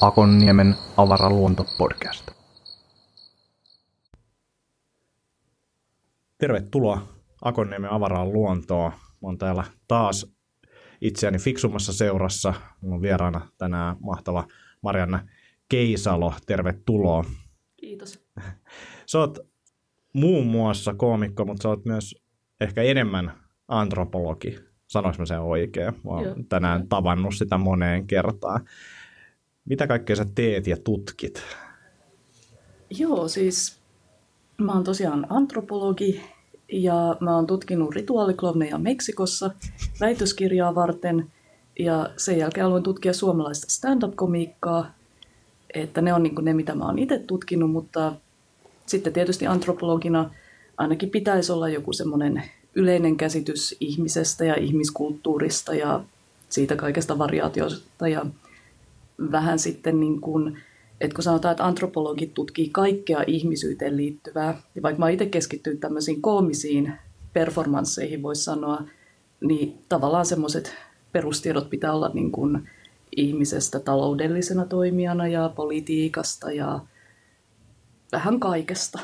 Akonniemen avaraluontopodcast. Tervetuloa Akonniemen avaraan luontoon. Mä oon täällä taas itseäni fiksummassa seurassa. Mulla on vieraana tänään mahtava Marianna Keisalo. Tervetuloa. Kiitos. Sä oot muun muassa koomikko, mutta sä oot myös ehkä enemmän antropologi. Sanoinko mä sen oikein? Mä oon Joo. tänään tavannut sitä moneen kertaan. Mitä kaikkea sä teet ja tutkit? Joo, siis mä oon tosiaan antropologi ja mä oon tutkinut rituaaliklovneja Meksikossa väitöskirjaa varten ja sen jälkeen aloin tutkia suomalaista stand-up-komiikkaa, että ne on niin ne, mitä mä oon itse tutkinut, mutta sitten tietysti antropologina ainakin pitäisi olla joku semmoinen yleinen käsitys ihmisestä ja ihmiskulttuurista ja siitä kaikesta variaatiosta ja vähän sitten niin kuin, että kun sanotaan, että antropologit tutkii kaikkea ihmisyyteen liittyvää, ja vaikka mä itse keskittynyt tämmöisiin koomisiin performansseihin, voisi sanoa, niin tavallaan semmoiset perustiedot pitää olla niin kuin ihmisestä taloudellisena toimijana ja politiikasta ja vähän kaikesta.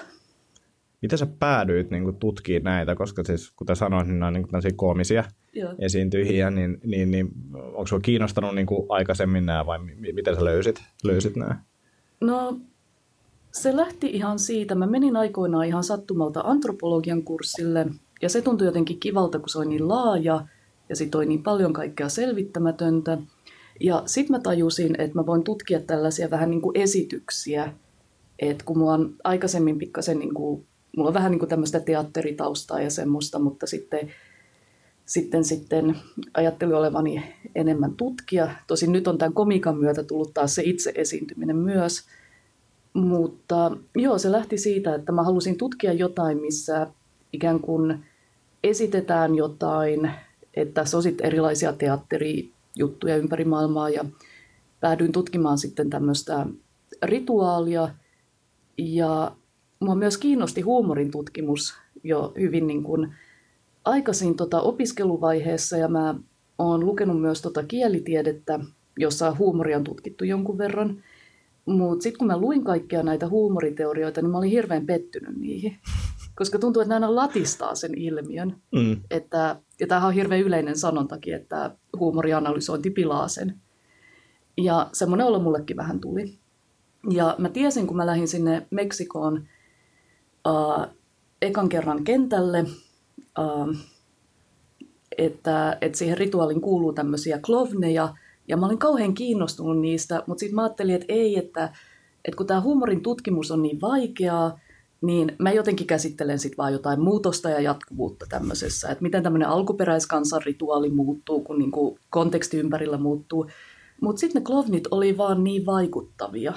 Miten sä päädyit niin tutkimaan näitä, koska siis kuten sanoin, niin nämä on niin tämmöisiä koomisia Joo. esiintyjiä, niin, niin, niin onko sinua kiinnostanut niin kuin aikaisemmin nämä vai mi- miten sä löysit, löysit nämä? No se lähti ihan siitä. Mä menin aikoinaan ihan sattumalta antropologian kurssille ja se tuntui jotenkin kivalta, kun se oli niin laaja ja sit oli niin paljon kaikkea selvittämätöntä. Ja sitten mä tajusin, että mä voin tutkia tällaisia vähän niin kuin esityksiä, että kun mulla on aikaisemmin pikkasen, niin kuin, mulla on vähän niin kuin tämmöistä teatteritaustaa ja semmoista, mutta sitten, sitten, sitten ajattelin olevani enemmän tutkija. Tosin nyt on tämän komikan myötä tullut taas se itse esiintyminen myös. Mutta joo, se lähti siitä, että mä halusin tutkia jotain, missä ikään kuin esitetään jotain, että tässä on sitten erilaisia teatterijuttuja ympäri maailmaa ja päädyin tutkimaan sitten tämmöistä rituaalia ja mua myös kiinnosti huumorin tutkimus jo hyvin niin kuin aikaisin tota opiskeluvaiheessa ja mä oon lukenut myös tota kielitiedettä, jossa huumoria on tutkittu jonkun verran. Mutta sitten kun mä luin kaikkia näitä huumoriteorioita, niin mä olin hirveän pettynyt niihin. Koska tuntuu, että nämä aina latistaa sen ilmiön. Mm. Että, ja tämähän on hirveän yleinen sanontakin, että huumorianalysointi pilaa sen. Ja semmoinen olo mullekin vähän tuli. Ja mä tiesin, kun mä lähdin sinne Meksikoon uh, ekan kerran kentälle, uh, että, että siihen rituaalin kuuluu tämmöisiä klovneja, ja mä olin kauhean kiinnostunut niistä, mutta sitten mä ajattelin, että ei, että, että kun tämä huumorin tutkimus on niin vaikeaa, niin mä jotenkin käsittelen sitten vaan jotain muutosta ja jatkuvuutta tämmöisessä, että miten tämmöinen alkuperäiskansan rituaali muuttuu, kun niinku konteksti ympärillä muuttuu. Mutta sitten ne klovnit oli vaan niin vaikuttavia,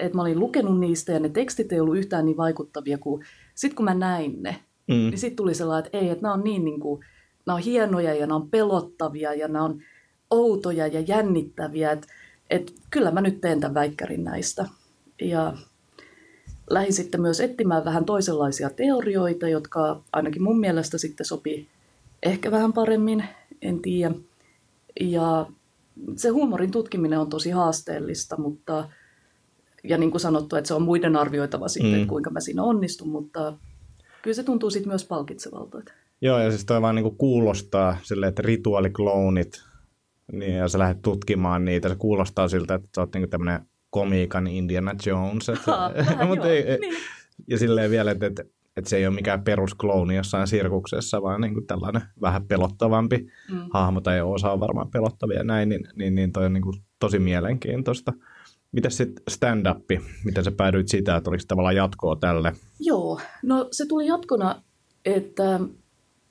että mä olin lukenut niistä ja ne tekstit ei ollut yhtään niin vaikuttavia, kuin sitten kun mä näin ne, Mm. niin sitten tuli sellainen, että ei, että nämä on niin niinku, nämä on hienoja ja nämä on pelottavia ja nämä on outoja ja jännittäviä, että et kyllä mä nyt teen tämän väikkärin näistä. Ja lähdin sitten myös etsimään vähän toisenlaisia teorioita, jotka ainakin mun mielestä sitten sopii ehkä vähän paremmin, en tiedä. Ja se huumorin tutkiminen on tosi haasteellista, mutta ja niin kuin sanottu, että se on muiden arvioitava sitten, Mm. että kuinka mä siinä onnistun, mutta kyllä se tuntuu sitten myös palkitsevalta. Joo, ja siis toi vaan niinku kuulostaa silleen, että rituaaliklounit, niin, ja sä lähdet tutkimaan niitä, se kuulostaa siltä, että sä oot niinku tämmönen komiikan Indiana Jones. Että, Ha, vähän Mut joo, ei, niin. Ja silleen vielä, että, että, että se ei ole mikään perusklouni jossain sirkuksessa, vaan niinku tällainen vähän pelottavampi Mm. hahmo, tai osa on varmaan pelottavia ja näin, niin, niin, niin toi on niinku tosi mielenkiintoista. Mitäs sitten stand-up? Miten sä päädyit sitä, että oliko se tavallaan jatkoa tälle? Joo, no se tuli jatkona, että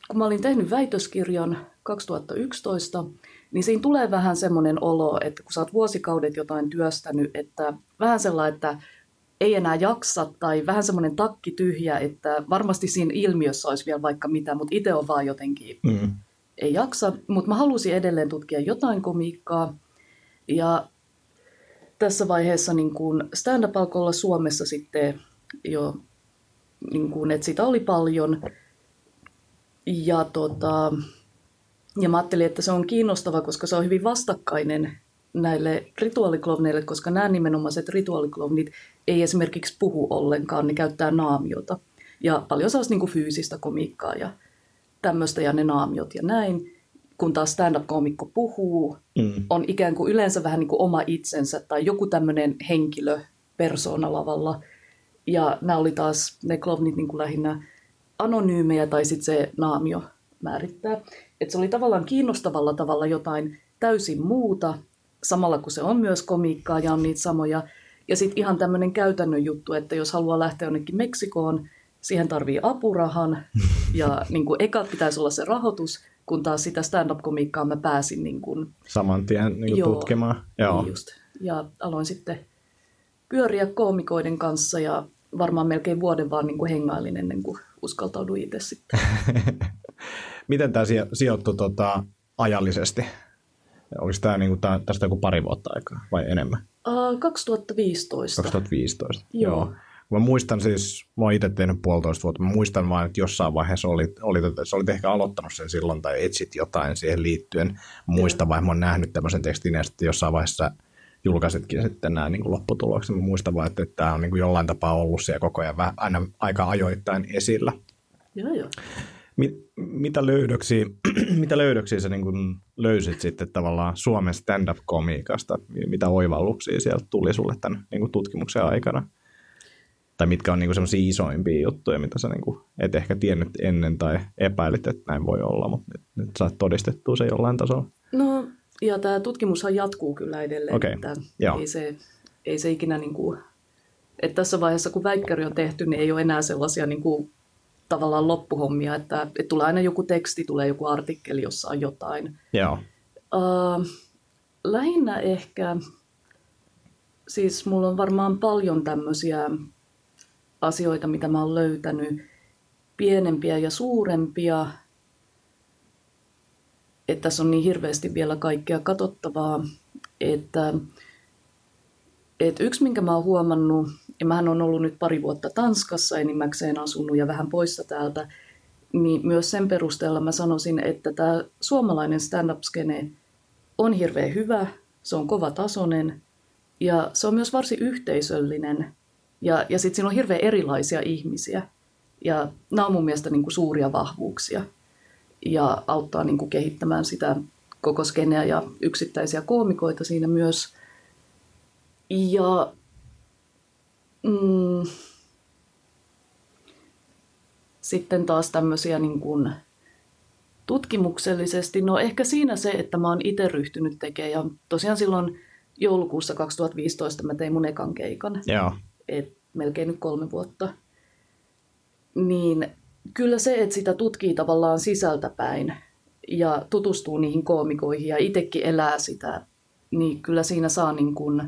kun mä olin tehnyt väitöskirjan 2011, niin siinä tulee vähän semmoinen olo, että kun sä oot vuosikaudet jotain työstänyt, että vähän sellainen, että ei enää jaksa tai vähän semmoinen takki tyhjä, että varmasti siinä ilmiössä olisi vielä vaikka mitä, mutta itse on vaan jotenkin Mm. ei jaksa, mutta mä halusin edelleen tutkia jotain komiikkaa. Ja tässä vaiheessa niin kun stand-up alkoi olla Suomessa sitten jo, niin kun, että sitä oli paljon. Ja, tota, ja mä ajattelin, että se on kiinnostava, koska se on hyvin vastakkainen näille rituaaliklovneille, koska nämä nimenomaiset rituaaliklovnit ei esimerkiksi puhu ollenkaan, ne käyttää naamiota. Ja paljon sellaista niin kuin fyysistä komiikkaa ja tämmöistä ja ne naamiot ja näin. Kun taas stand-up-komikko puhuu, mm. on ikään kuin yleensä vähän niin kuin oma itsensä tai joku tämmöinen henkilö persona lavalla. Ja nämä oli taas ne klovnit niin kuin lähinnä anonyymejä tai sitten se naamio määrittää. Et se oli tavallaan kiinnostavalla tavalla jotain täysin muuta, samalla kun se on myös komiikkaa ja on niitä samoja. Ja sitten ihan tämmöinen käytännön juttu, että jos haluaa lähteä jonnekin Meksikoon, siihen tarvii apurahan ja niin kuin, eka pitäisi olla se rahoitus, kun taas sitä stand-up-komiikkaa mä pääsin niin kuin, saman tien niin kuin joo, tutkimaan. Joo. Niin just. Ja aloin sitten pyöriä koomikoiden kanssa ja varmaan melkein vuoden vaan niin kuin hengailin ennen kuin uskaltauduin itse sitten. Miten tämä sijoittui tota, ajallisesti? Oliko tämä niin kuin, tästä joku pari vuotta aikaa vai enemmän? Uh, 2015. 2015, joo. joo. Mä muistan siis, mä oon itse tehnyt puolitoista vuotta, mä muistan vain, että jossain vaiheessa olit, olit, sä olit ehkä aloittanut sen silloin tai etsit jotain siihen liittyen. Mä muistan vain, mä oon nähnyt tämmöisen tekstin ja sitten jossain vaiheessa julkaisitkin sitten nämä niin lopputulokset. Mä muistan vain, että, että tämä on niin kuin jollain tapaa ollut siellä koko ajan vähän, aina aika ajoittain esillä. Joo, joo. Mit, mitä löydöksiä, mitä löydöksiä sä niin kuin löysit sitten tavallaan Suomen stand-up-komiikasta? Mitä oivalluksia sieltä tuli sulle tämän niin kuin tutkimuksen aikana? Tai mitkä on niin semmoisia isoimpia juttuja, mitä sä niin kuin et ehkä tiennyt ennen tai epäilit, että näin voi olla, mutta nyt, nyt saat todistettua se jollain tasolla. No, ja tämä tutkimushan jatkuu kyllä edelleen. Okay. Että ei, se, ei se ikinä, niin kuin, että tässä vaiheessa kun väikkäri on tehty, niin ei ole enää sellaisia niin kuin, tavallaan loppuhommia, että, että tulee aina joku teksti, tulee joku artikkeli, jossa on jotain. Joo. Uh, lähinnä ehkä, siis mulla on varmaan paljon tämmöisiä asioita, mitä mä oon löytänyt, pienempiä ja suurempia, että tässä on niin hirveästi vielä kaikkea katsottavaa, että, että yksi, minkä mä oon huomannut, ja mähän on ollut nyt pari vuotta Tanskassa enimmäkseen asunut ja vähän poissa täältä, niin myös sen perusteella mä sanoisin, että tämä suomalainen stand-up-skene on hirveän hyvä, se on kova tasoinen ja se on myös varsin yhteisöllinen ja, ja sitten siinä on hirveän erilaisia ihmisiä ja nämä on mun mielestä niin kuin suuria vahvuuksia ja auttaa niin kuin kehittämään sitä koko skeneä ja yksittäisiä koomikoita siinä myös. Ja mm, sitten taas tämmöisiä niin kuin tutkimuksellisesti, no ehkä siinä se, että mä oon itse ryhtynyt tekemään ja tosiaan silloin joulukuussa 2015 mä tein mun ekan keikan. Joo. Et melkein nyt kolme vuotta. Niin kyllä se, että sitä tutkii tavallaan sisältäpäin ja tutustuu niihin koomikoihin ja itsekin elää sitä, niin kyllä siinä saa niin kuin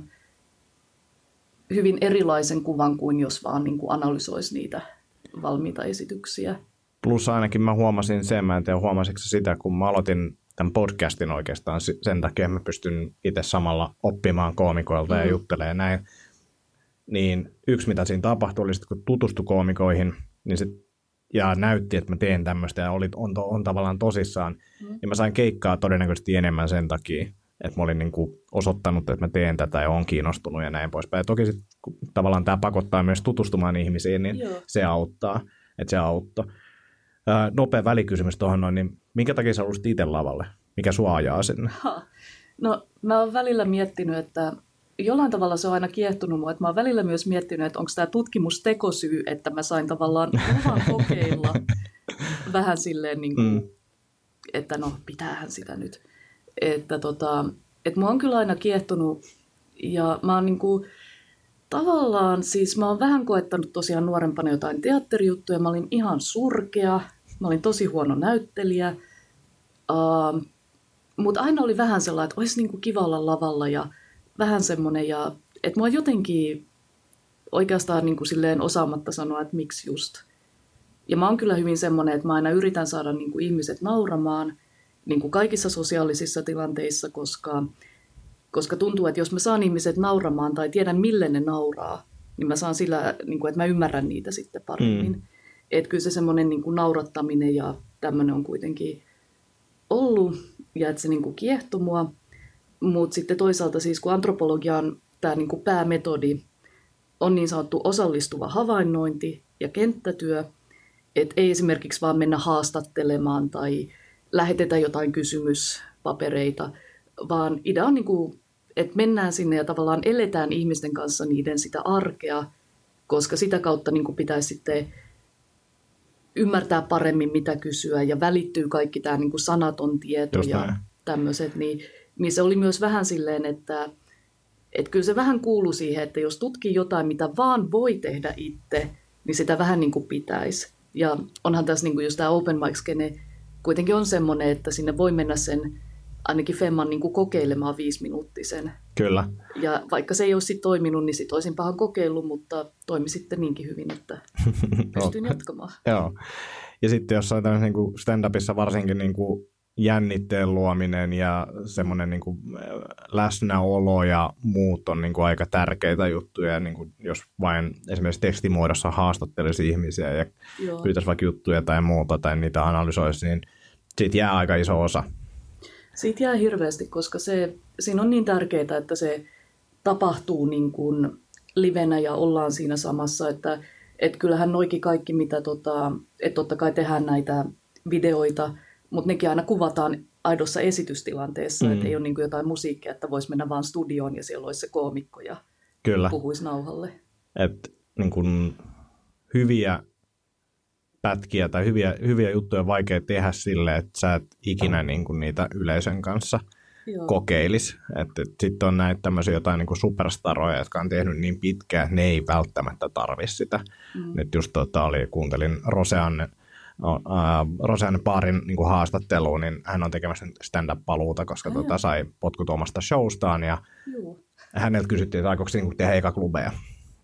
hyvin erilaisen kuvan kuin jos vaan niin kuin analysoisi niitä valmiita esityksiä. Plus ainakin mä huomasin sen, mä en tiedä huomasitko sitä, kun mä aloitin tämän podcastin oikeastaan sen takia, että mä pystyn itse samalla oppimaan koomikoilta mm-hmm. ja juttelemaan näin. Niin yksi, mitä siinä tapahtui, oli sitten, kun tutustui koomikoihin, niin sit, ja näytti, että mä teen tämmöistä ja oli, on, on tavallaan tosissaan. Mm. Ja mä sain keikkaa todennäköisesti enemmän sen takia, että mä olin niin kuin osoittanut, että mä teen tätä ja on kiinnostunut ja näin poispäin. Ja toki sit, kun tavallaan tämä pakottaa myös tutustumaan ihmisiin, niin Joo. se auttaa, että se auttoi. Ää, nopea välikysymys tuohon noin, niin minkä takia sä haluaisit itse lavalle? Mikä sua ajaa sinne? Ha. No mä oon välillä miettinyt, että jollain tavalla se on aina kiehtunut mua, että mä oon välillä myös miettinyt, että onko tämä tutkimus tekosyy, että mä sain tavallaan luvan kokeilla vähän silleen, niin kuin, mm. että no pitäähän sitä nyt. Että tota, että mua on kyllä aina kiehtonut ja mä oon niin kuin, tavallaan siis mä oon vähän koettanut tosiaan nuorempana jotain teatterijuttuja, mä olin ihan surkea, mä olin tosi huono näyttelijä, uh, mutta aina oli vähän sellainen, että olisi niin kuin kiva olla lavalla ja vähän semmoinen, ja, että mua jotenkin oikeastaan niin kuin silleen osaamatta sanoa, että miksi just. Ja mä oon kyllä hyvin semmoinen, että mä aina yritän saada niin kuin ihmiset nauramaan niin kuin kaikissa sosiaalisissa tilanteissa, koska, koska tuntuu, että jos mä saan ihmiset nauramaan tai tiedän mille ne nauraa, niin mä saan sillä, niin kuin, että mä ymmärrän niitä sitten paremmin. Mm. Että kyllä se semmoinen niin kuin naurattaminen ja tämmöinen on kuitenkin ollut ja että se niin kuin kiehtoi mua. Mutta sitten toisaalta siis kun antropologian tämä niin kuin päämetodi on niin sanottu osallistuva havainnointi ja kenttätyö, että ei esimerkiksi vaan mennä haastattelemaan tai lähetetä jotain kysymyspapereita, vaan idea on, niin kuin, että mennään sinne ja tavallaan eletään ihmisten kanssa niiden sitä arkea, koska sitä kautta niin kuin pitäisi sitten ymmärtää paremmin, mitä kysyä ja välittyy kaikki tämä niin kuin sanaton tieto Just ja näin. tämmöiset, niin, niin se oli myös vähän silleen, että, että kyllä se vähän kuuluu siihen, että jos tutkii jotain, mitä vaan voi tehdä itse, niin sitä vähän niin kuin pitäisi. Ja onhan tässä niin kuin just tämä open mic skene kuitenkin on semmoinen, että sinne voi mennä sen ainakin Femman niin kuin kokeilemaan viisiminuuttisen. Kyllä. Ja vaikka se ei olisi sit toiminut, niin sit olisin pahan kokeillut, mutta toimi sitten niinkin hyvin, että pystyin jatkamaan. Joo. Ja sitten jossain tämmöisessä niin stand-upissa varsinkin niin kuin jännitteen luominen ja semmoinen niin kuin läsnäolo ja muut on niin kuin aika tärkeitä juttuja. Niin kuin jos vain esimerkiksi tekstimuodossa haastattelisi ihmisiä ja Joo. pyytäisi vaikka juttuja tai muuta tai niitä analysoisi, niin siitä jää aika iso osa. Siitä jää hirveästi, koska se, siinä on niin tärkeää, että se tapahtuu niin kuin livenä ja ollaan siinä samassa, että et kyllähän noikin kaikki, mitä tota, että totta kai tehdään näitä videoita, mutta nekin aina kuvataan aidossa esitystilanteessa, mm. että ei ole niin jotain musiikkia, että voisi mennä vaan studioon ja siellä olisi se koomikko ja Kyllä. puhuisi nauhalle. että niin kun hyviä pätkiä tai hyviä, hyviä juttuja on vaikea tehdä sille, että sä et ikinä niin kun niitä yleisön kanssa Joo. kokeilis. Sitten on näitä tämmöisiä jotain niin kuin superstaroja, jotka on tehnyt niin pitkään, että ne ei välttämättä tarvi sitä. Mm. Nyt just tota, oli, kuuntelin Roseanne, no, äh, Roseanne Paarin niin kuin haastatteluun, niin hän on tekemässä stand-up-paluuta, koska tota, sai potkut omasta showstaan ja Joo. häneltä kysyttiin, että aikoiko se niin tehdä eka klubeja.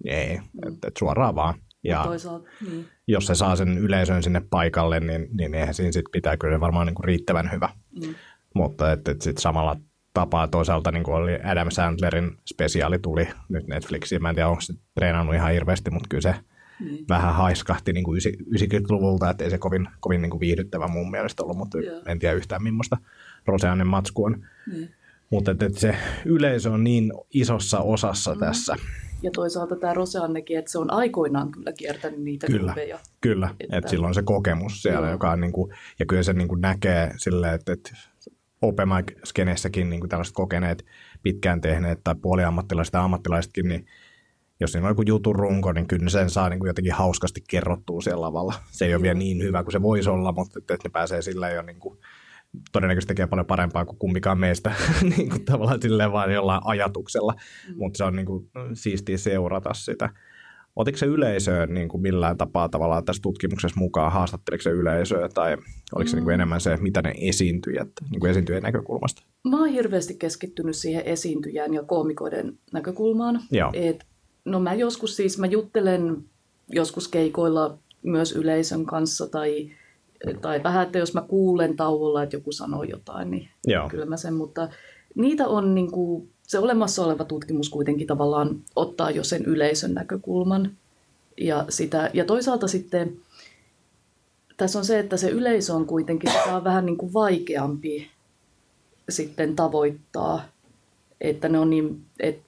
Ei, mm. että et suoraan vaan. Ja Toisaalta, niin. jos se saa sen yleisön sinne paikalle, niin, niin eihän siinä sit pitää kyllä varmaan niin kuin riittävän hyvä. Mm. Mutta että et sitten samalla tapaa toisaalta niin kuin oli Adam Sandlerin spesiaali tuli nyt Netflixiin. Mä en tiedä, onko se treenannut ihan hirveästi, mutta kyllä se Niin. vähän haiskahti niin kuin 90-luvulta, että ei se kovin, kovin niin kuin viihdyttävä mun mielestä ollut, mutta Joo. en tiedä yhtään millaista Roseannen matsku on. Niin. Mutta että, että se yleisö on niin isossa osassa mm. tässä. Ja toisaalta tämä Roseannekin, että se on aikoinaan kyllä kiertänyt niitä Kyllä. klubeja. Kyllä, Että- sillä on se kokemus siellä, Joo. joka on niin kuin, ja kyllä se niin kuin näkee silleen, että, että open mic-skenessäkin niin kuin tällaiset kokeneet, pitkään tehneet tai puoliammattilaiset tai ammattilaisetkin, niin jos siinä on joku jutun runko, niin kyllä sen saa niin kuin jotenkin hauskasti kerrottua siellä lavalla. Se ei ole vielä niin hyvä kuin se voisi olla, mutta että, että ne pääsee sillä jo niin kuin, todennäköisesti tekee paljon parempaa kuin kumpikaan meistä niin kuin tavallaan silleen vaan jollain ajatuksella, mm. mutta se on niin kuin siistiä seurata sitä. Otiko se yleisöä niin kuin millään tapaa tavallaan tässä tutkimuksessa mukaan, haastatteliko se yleisöä tai oliko se niin kuin enemmän se, mitä ne esiintyjät, niin kuin esiintyjien näkökulmasta? Mä oon hirveästi keskittynyt siihen esiintyjän ja koomikoiden näkökulmaan. Joo. No mä joskus siis, mä juttelen joskus keikoilla myös yleisön kanssa tai, tai vähän, että jos mä kuulen tauolla, että joku sanoo jotain, niin Joo. kyllä mä sen, mutta niitä on niin kuin, se olemassa oleva tutkimus kuitenkin tavallaan ottaa jo sen yleisön näkökulman. Ja, sitä, ja toisaalta sitten tässä on se, että se yleisö on kuitenkin sitä on vähän niin kuin vaikeampi sitten tavoittaa. Että ne on niin, et,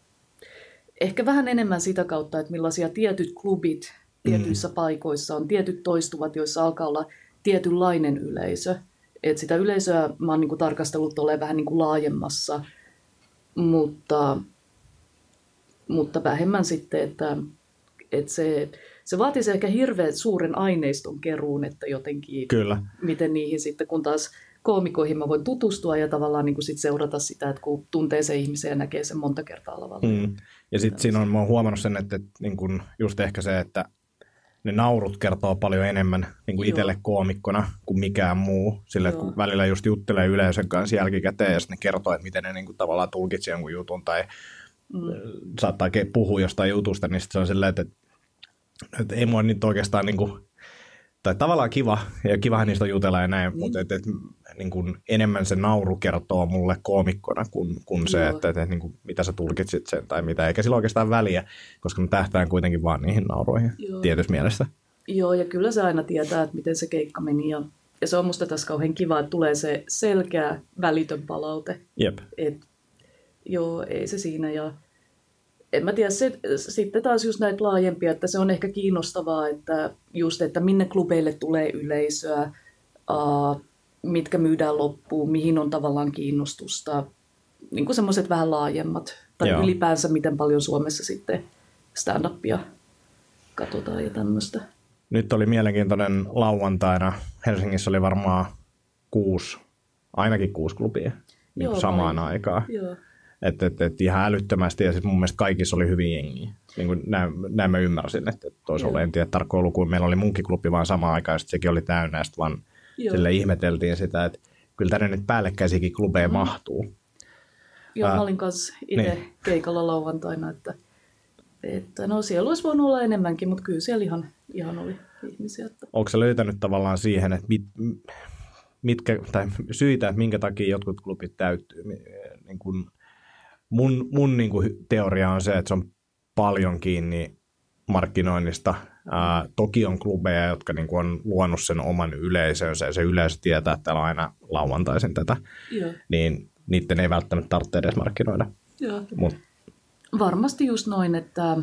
ehkä vähän enemmän sitä kautta, että millaisia tietyt klubit tietyissä mm. paikoissa on, tietyt toistuvat, joissa alkaa olla tietynlainen yleisö. Et sitä yleisöä mä oon niin kuin tarkastellut olemaan vähän niin kuin laajemmassa, mutta, mutta vähemmän sitten, että, että se, se vaatisi ehkä hirveän suuren aineiston keruun, että jotenkin, Kyllä. miten niihin sitten, kun taas koomikoihin mä voin tutustua ja tavallaan niin kuin sit seurata sitä, että kun tuntee se ihmisen ja näkee sen monta kertaa lavalla. Mm. Ja sitten siinä on, mä oon huomannut sen, että, että niin kun just ehkä se, että ne naurut kertoo paljon enemmän niin kuin itselle koomikkona kuin mikään muu. Sille, että Joo. kun välillä just juttelee yleisön kanssa jälkikäteen ja sitten ne kertoo, että miten ne niin kuin tavallaan tulkitsi jonkun jutun tai mm. saattaa puhua jostain jutusta, niin sit se on silleen, että, että ei mua nyt oikeastaan niin kuin, tai tavallaan kiva, ja kivahan niistä jutella ja näin, mm. mutta et, et, niin kuin enemmän se nauru kertoo mulle koomikkona kuin, kuin se, Joo. että, että niin kuin, mitä sä tulkitsit sen tai mitä, eikä sillä oikeastaan väliä, koska mä tähtään kuitenkin vaan niihin nauroihin Joo. tietyssä mielessä. Joo, ja kyllä se aina tietää, että miten se keikka meni. Ja, ja se on musta tässä kauhean kiva, että tulee se selkeä, välitön palaute. Jep. Et, joo, ei se siinä. Ja en mä tiedä, se, sitten taas just näitä laajempia, että se on ehkä kiinnostavaa, että just, että minne klubeille tulee yleisöä, uh, mitkä myydään loppuun, mihin on tavallaan kiinnostusta, niin kuin semmoiset vähän laajemmat, tai Joo. ylipäänsä miten paljon Suomessa sitten stand-upia katsotaan ja tämmöistä. Nyt oli mielenkiintoinen lauantaina. Helsingissä oli varmaan kuusi, ainakin kuusi klubia niin Joo, samaan vai- aikaan. Joo. Että et, et ihan älyttömästi ja sit mun mielestä kaikissa oli hyvin jengiä. Niin kuin näin, näin mä ymmärsin, että toisaalta en tiedä tarkkoa lukua. Meillä oli munkiklubi vaan samaan aikaan ja sekin oli täynnä ja sit vaan Joo. sille ihmeteltiin sitä, että kyllä tänne nyt päällekkäisiäkin klubeja mm. mahtuu. Joo, mä olin kanssa itse niin. keikalla lauantaina, että, että no siellä olisi voinut olla enemmänkin, mutta kyllä siellä ihan, ihan oli ihmisiä. Että, Onko se löytänyt tavallaan siihen, että mit, mitkä, tai syitä, että minkä takia jotkut klubit täyttyy? Niin kuin mun mun niin kuin teoria on se, että se on paljon kiinni markkinoinnista. Ää, toki on klubeja, jotka niin kuin on luonut sen oman yleisönsä ja se yleisö tietää, että täällä on aina lauantaisin tätä, joo, niin niiden ei välttämättä tarvitse edes markkinoida. joo. Mut, Varmasti just noin, että,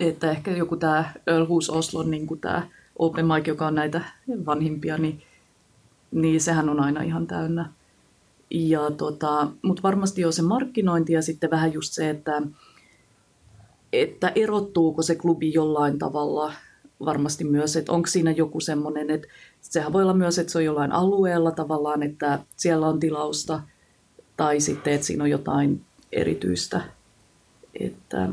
että ehkä joku tämä Ölhus Oslon niin tämä Open Mic, joka on näitä vanhimpia, niin, niin sehän on aina ihan täynnä. Ja tota, mutta varmasti jo se markkinointi ja sitten vähän just se, että, että erottuuko se klubi jollain tavalla varmasti myös, että onko siinä joku semmoinen, että sehän voi olla myös, että se on jollain alueella tavallaan, että siellä on tilausta, tai sitten, että siinä on jotain erityistä. Että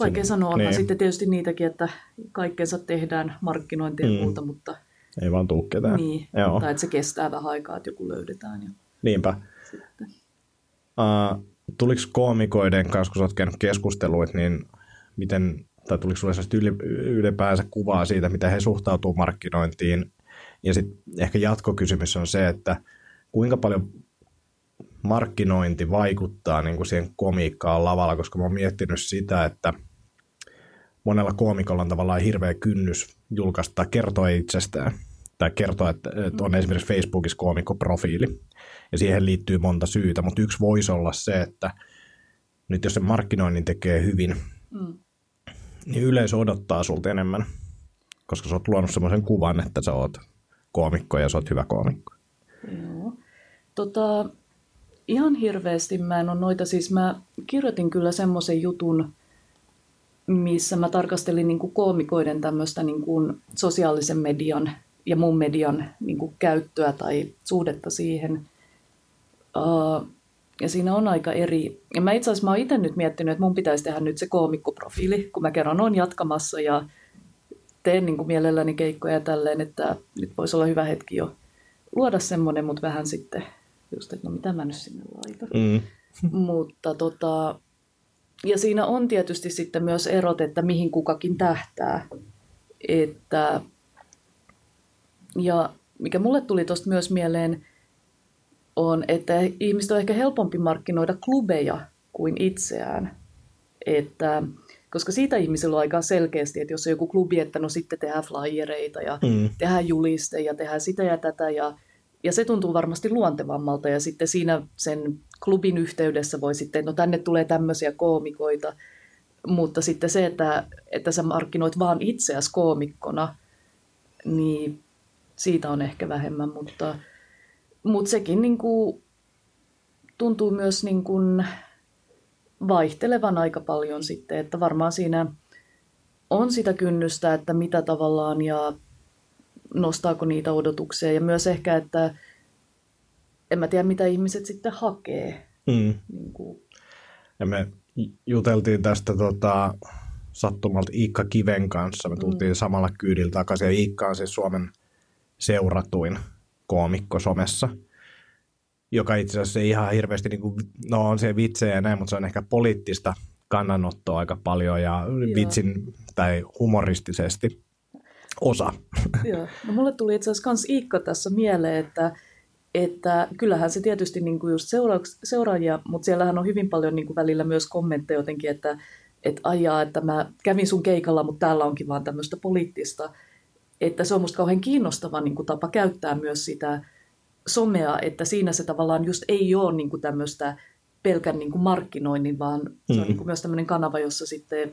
vaikea sanoa, niin. sitten tietysti niitäkin, että kaikkensa tehdään markkinointia ja Mm. muuta, mutta ei vaan tuu ketään. niin, Joo, tai että se kestää vähän aikaa, että joku löydetään. Ja niinpä. sitten. Uh, tuliko koomikoiden kanssa, kun sä oot käynyt keskusteluita, niin miten, tai tuliko sulle yli, ylipäänsä kuvaa siitä, miten he suhtautuu markkinointiin? Ja sitten ehkä jatkokysymys on se, että kuinka paljon markkinointi vaikuttaa niin kuin siihen komiikkaan lavalla, koska mä oon miettinyt sitä, että monella koomikolla on tavallaan hirveä kynnys julkaista kertoa itsestään. Tai kertoa, että, että on esimerkiksi Facebookissa koomikkoprofiili. Ja siihen liittyy monta syytä, mutta yksi voisi olla se, että nyt jos se markkinoinnin tekee hyvin, Mm. niin yleisö odottaa sulta enemmän, koska sä oot luonut semmoisen kuvan, että sä oot koomikko ja sä oot hyvä koomikko. Joo. Tota, ihan hirveästi mä en ole noita, siis mä kirjoitin kyllä semmoisen jutun, missä mä tarkastelin niin kuin koomikoiden tämmöistä niin kuin sosiaalisen median ja muun median niin kuin käyttöä tai suhdetta siihen. Uh, ja siinä on aika eri. Ja mä itse asiassa mä oon itse nyt miettinyt, että mun pitäisi tehdä nyt se koomikkoprofiili, kun mä kerran on jatkamassa ja teen niin kuin mielelläni keikkoja ja tälleen, että nyt voisi olla hyvä hetki jo luoda semmoinen, mutta vähän sitten just, että no mitä mä nyt sinne laitan. Mm. Mutta tota, ja siinä on tietysti sitten myös erot, että mihin kukakin tähtää. Että, ja mikä mulle tuli tuosta myös mieleen, on, että ihmiset on ehkä helpompi markkinoida klubeja kuin itseään. Että, koska siitä ihmisellä on aika selkeästi, että jos on joku klubi, että no sitten tehdään flyereita ja Mm. tehdään juliste ja tehdään sitä ja tätä ja, ja se tuntuu varmasti luontevammalta ja sitten siinä sen klubin yhteydessä voi sitten, no tänne tulee tämmöisiä koomikoita, mutta sitten se, että, että sä markkinoit vaan itseäsi koomikkona, niin siitä on ehkä vähemmän, mutta, mutta sekin niin kuin tuntuu myös niin kuin vaihtelevan aika paljon sitten, että varmaan siinä on sitä kynnystä, että mitä tavallaan ja nostaako niitä odotuksia. Ja myös ehkä, että en mä tiedä mitä ihmiset sitten hakee. Mm. Niin kuin, Ja me juteltiin tästä tota, sattumalta Iikka Kiven kanssa. Me tultiin mm. samalla kyydillä takaisin. Ja Iikka on siis Suomen seuratuin koomikko somessa, joka itse asiassa ei ihan hirveästi, niin kuin, no on se vitsejä ja näin, mutta se on ehkä poliittista kannanottoa aika paljon ja Joo. vitsin tai humoristisesti osa. Joo. No mulle tuli itse asiassa kans Iikka tässä mieleen, että, että kyllähän se tietysti niin kuin just seura- seuraajia, mutta siellähän on hyvin paljon niin kuin välillä myös kommentteja jotenkin, että, että ajaa, että mä kävin sun keikalla, mutta täällä onkin vaan tämmöistä poliittista. Että se on musta kauhean kiinnostava niin kuin tapa käyttää myös sitä somea, että siinä se tavallaan just ei ole niin kuin tämmöistä pelkän niin kuin markkinoinnin, vaan se on Mm. niin kuin myös tämmöinen kanava, jossa sitten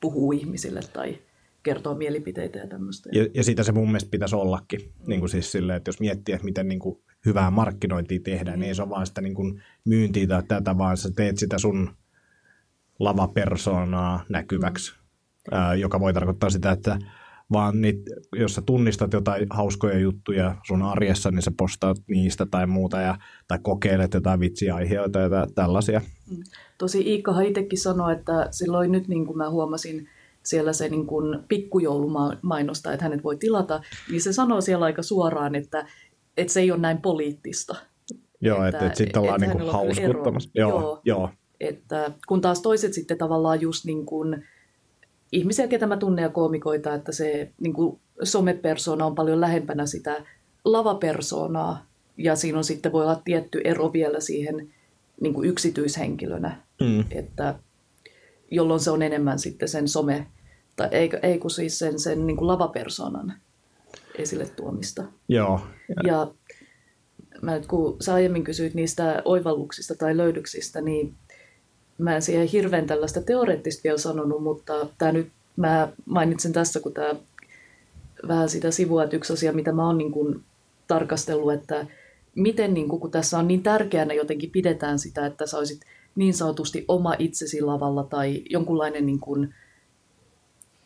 puhuu ihmisille tai kertoo mielipiteitä ja tämmöistä. Ja, ja sitä se mun mielestä pitäisi ollakin. Niin kuin siis silleen, että jos miettii, että miten niin kuin hyvää markkinointia tehdään, niin ei se ole vaan sitä niin kuin myyntiä tai tätä, vaan sä teet sitä sun lavapersoonaa näkyväksi, ää, joka voi tarkoittaa sitä, että vaan niit, jos sä tunnistat jotain hauskoja juttuja sun arjessa, niin sä postaat niistä tai muuta, ja, tai kokeilet jotain vitsiaiheita ja tä- tällaisia. Tosi Iikkahan itsekin sanoi, että silloin nyt niin kuin mä huomasin siellä se niin kuin pikkujoulumainosta, että hänet voi tilata, niin se sanoo siellä aika suoraan, että, että se ei ole näin poliittista. Joo, että, Että- että, sitten ollaan että niin hauskuttamassa. Joo, Joo. joo. Että kun taas toiset sitten tavallaan just niin kuin ihmisiä, ketä mä tunnen ja koomikoita, että se niin kuin somepersona on paljon lähempänä sitä lavapersoonaa ja siinä on sitten voi olla tietty ero vielä siihen niin kuin yksityishenkilönä, Mm. että jolloin se on enemmän sitten sen some, tai ei, ei kun siis sen, sen niin kuin lavapersonan esille tuomista. Joo, Ja mä nyt, kun sä aiemmin kysyit niistä oivalluksista tai löydöksistä, niin mä en siihen hirveän tällaista teoreettista vielä sanonut, mutta tää nyt, mä mainitsen tässä, kun tämä vähän sitä sivua, että yksi asia, mitä mä oon niin kuin tarkastellut, että miten niin kuin, kun tässä on niin tärkeänä jotenkin pidetään sitä, että sä olisit niin sanotusti oma itsesi lavalla tai jonkunlainen niin kuin,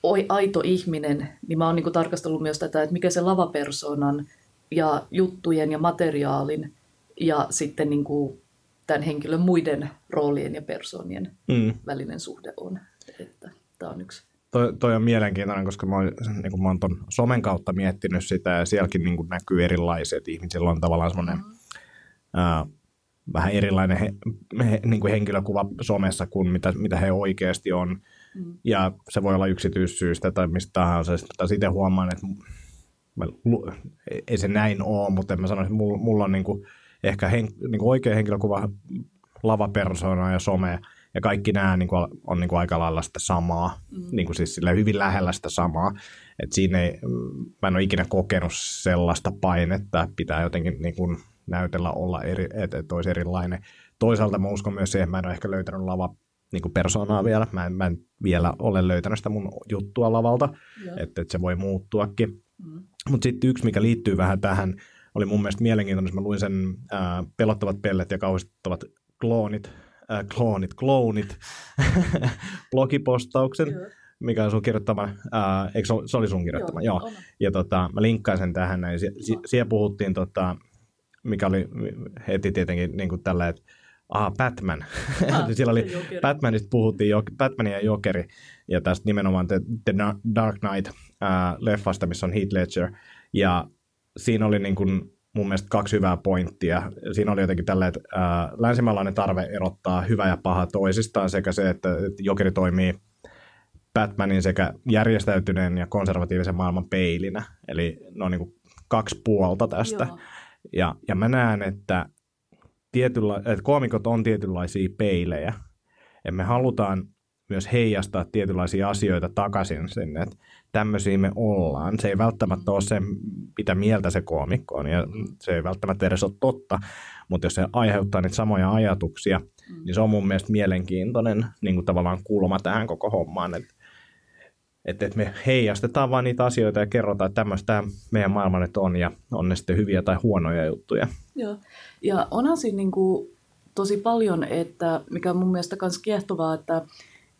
oi, aito ihminen, niin mä oon niin kuin tarkastellut myös tätä, että mikä se lavapersonan ja juttujen ja materiaalin ja sitten niin kuin tämän henkilön muiden roolien ja persoonien mm. välinen suhde on. Että tämä on yksi. Toi, toi on mielenkiintoinen, koska mä oon, niin mä oon ton somen kautta miettinyt sitä ja sielläkin niin näkyy erilaisia, että ihmisillä on tavallaan semmoinen Mm-hmm. ää, vähän erilainen he, he, niin kuin henkilökuva somessa kuin mitä, mitä he oikeasti on. Mm. Ja se voi olla yksityissyistä tai mistä tahansa. Tai sitten huomaan, että mä, ei se näin ole, mutta en mä sanoisi, että mulla, mulla on niin kuin ehkä hen, niin kuin oikea henkilökuva lavapersona ja some ja kaikki nämä niin kuin, on niin kuin aika lailla sitä samaa, mm. niin kuin siis silleen hyvin lähellä sitä samaa. Et siinä ei, mä en ole ikinä kokenut sellaista painetta, että pitää jotenkin niin kuin näytellä olla eri, että et olisi erilainen. Toisaalta mä uskon myös siihen, että mä en ole ehkä löytänyt lava niin kuin persoonaa vielä. Mä en, mä en vielä ole löytänyt sitä mun juttua lavalta, Joo. että et se voi muuttuakin. Mm. Mutta sitten yksi, mikä liittyy vähän tähän, oli mun mielestä mielenkiintoinen, mä luin sen ää, pelottavat pellet ja kauhistuttavat kloonit, ää, kloonit, kloonit, blogipostauksen, Joo. mikä on sun kirjoittama, ää, eikö se, se oli sun kirjoittama, joo. on. Ja tota, mä linkkaan sen tähän näin. Sie, sie, siellä puhuttiin, tota, mikä oli heti tietenkin niin kuin tällä, että aha, Batman. Ah, siellä oli Jokeri. Batmanista puhuttiin, jo, Batman ja Jokeri, ja tästä nimenomaan The, The Dark Knight ää, leffasta, missä on Heath Ledger. Ja siinä oli niin kuin mun mielestä kaksi hyvää pointtia. Siinä oli jotenkin tällä, että ää, länsimaalainen tarve erottaa hyvä ja paha toisistaan sekä se, että, että Jokeri toimii Batmanin sekä järjestäytyneen ja konservatiivisen maailman peilinä. Eli ne on niin kuin kaksi puolta tästä. Joo. Ja, ja mä näen, että, tietynla, että koomikot on tietynlaisia peilejä. Ja me halutaan myös heijastaa tietynlaisia asioita takaisin sinne, että tämmöisiä me ollaan. Se ei välttämättä ole se, mitä mieltä se koomikko on, ja se ei välttämättä edes ole totta, mutta jos se aiheuttaa niitä samoja ajatuksia, Mm. niin se on mun mielestä mielenkiintoinen niin kuin tavallaan kulma tähän koko hommaan, että että et me heijastetaan vaan niitä asioita ja kerrotaan, että tämmöistä meidän maailma nyt on, ja on ne sitten hyviä tai huonoja juttuja. Joo. Ja onhan siinä niin kuin tosi paljon, että mikä on mun mielestä myös kiehtovaa, että,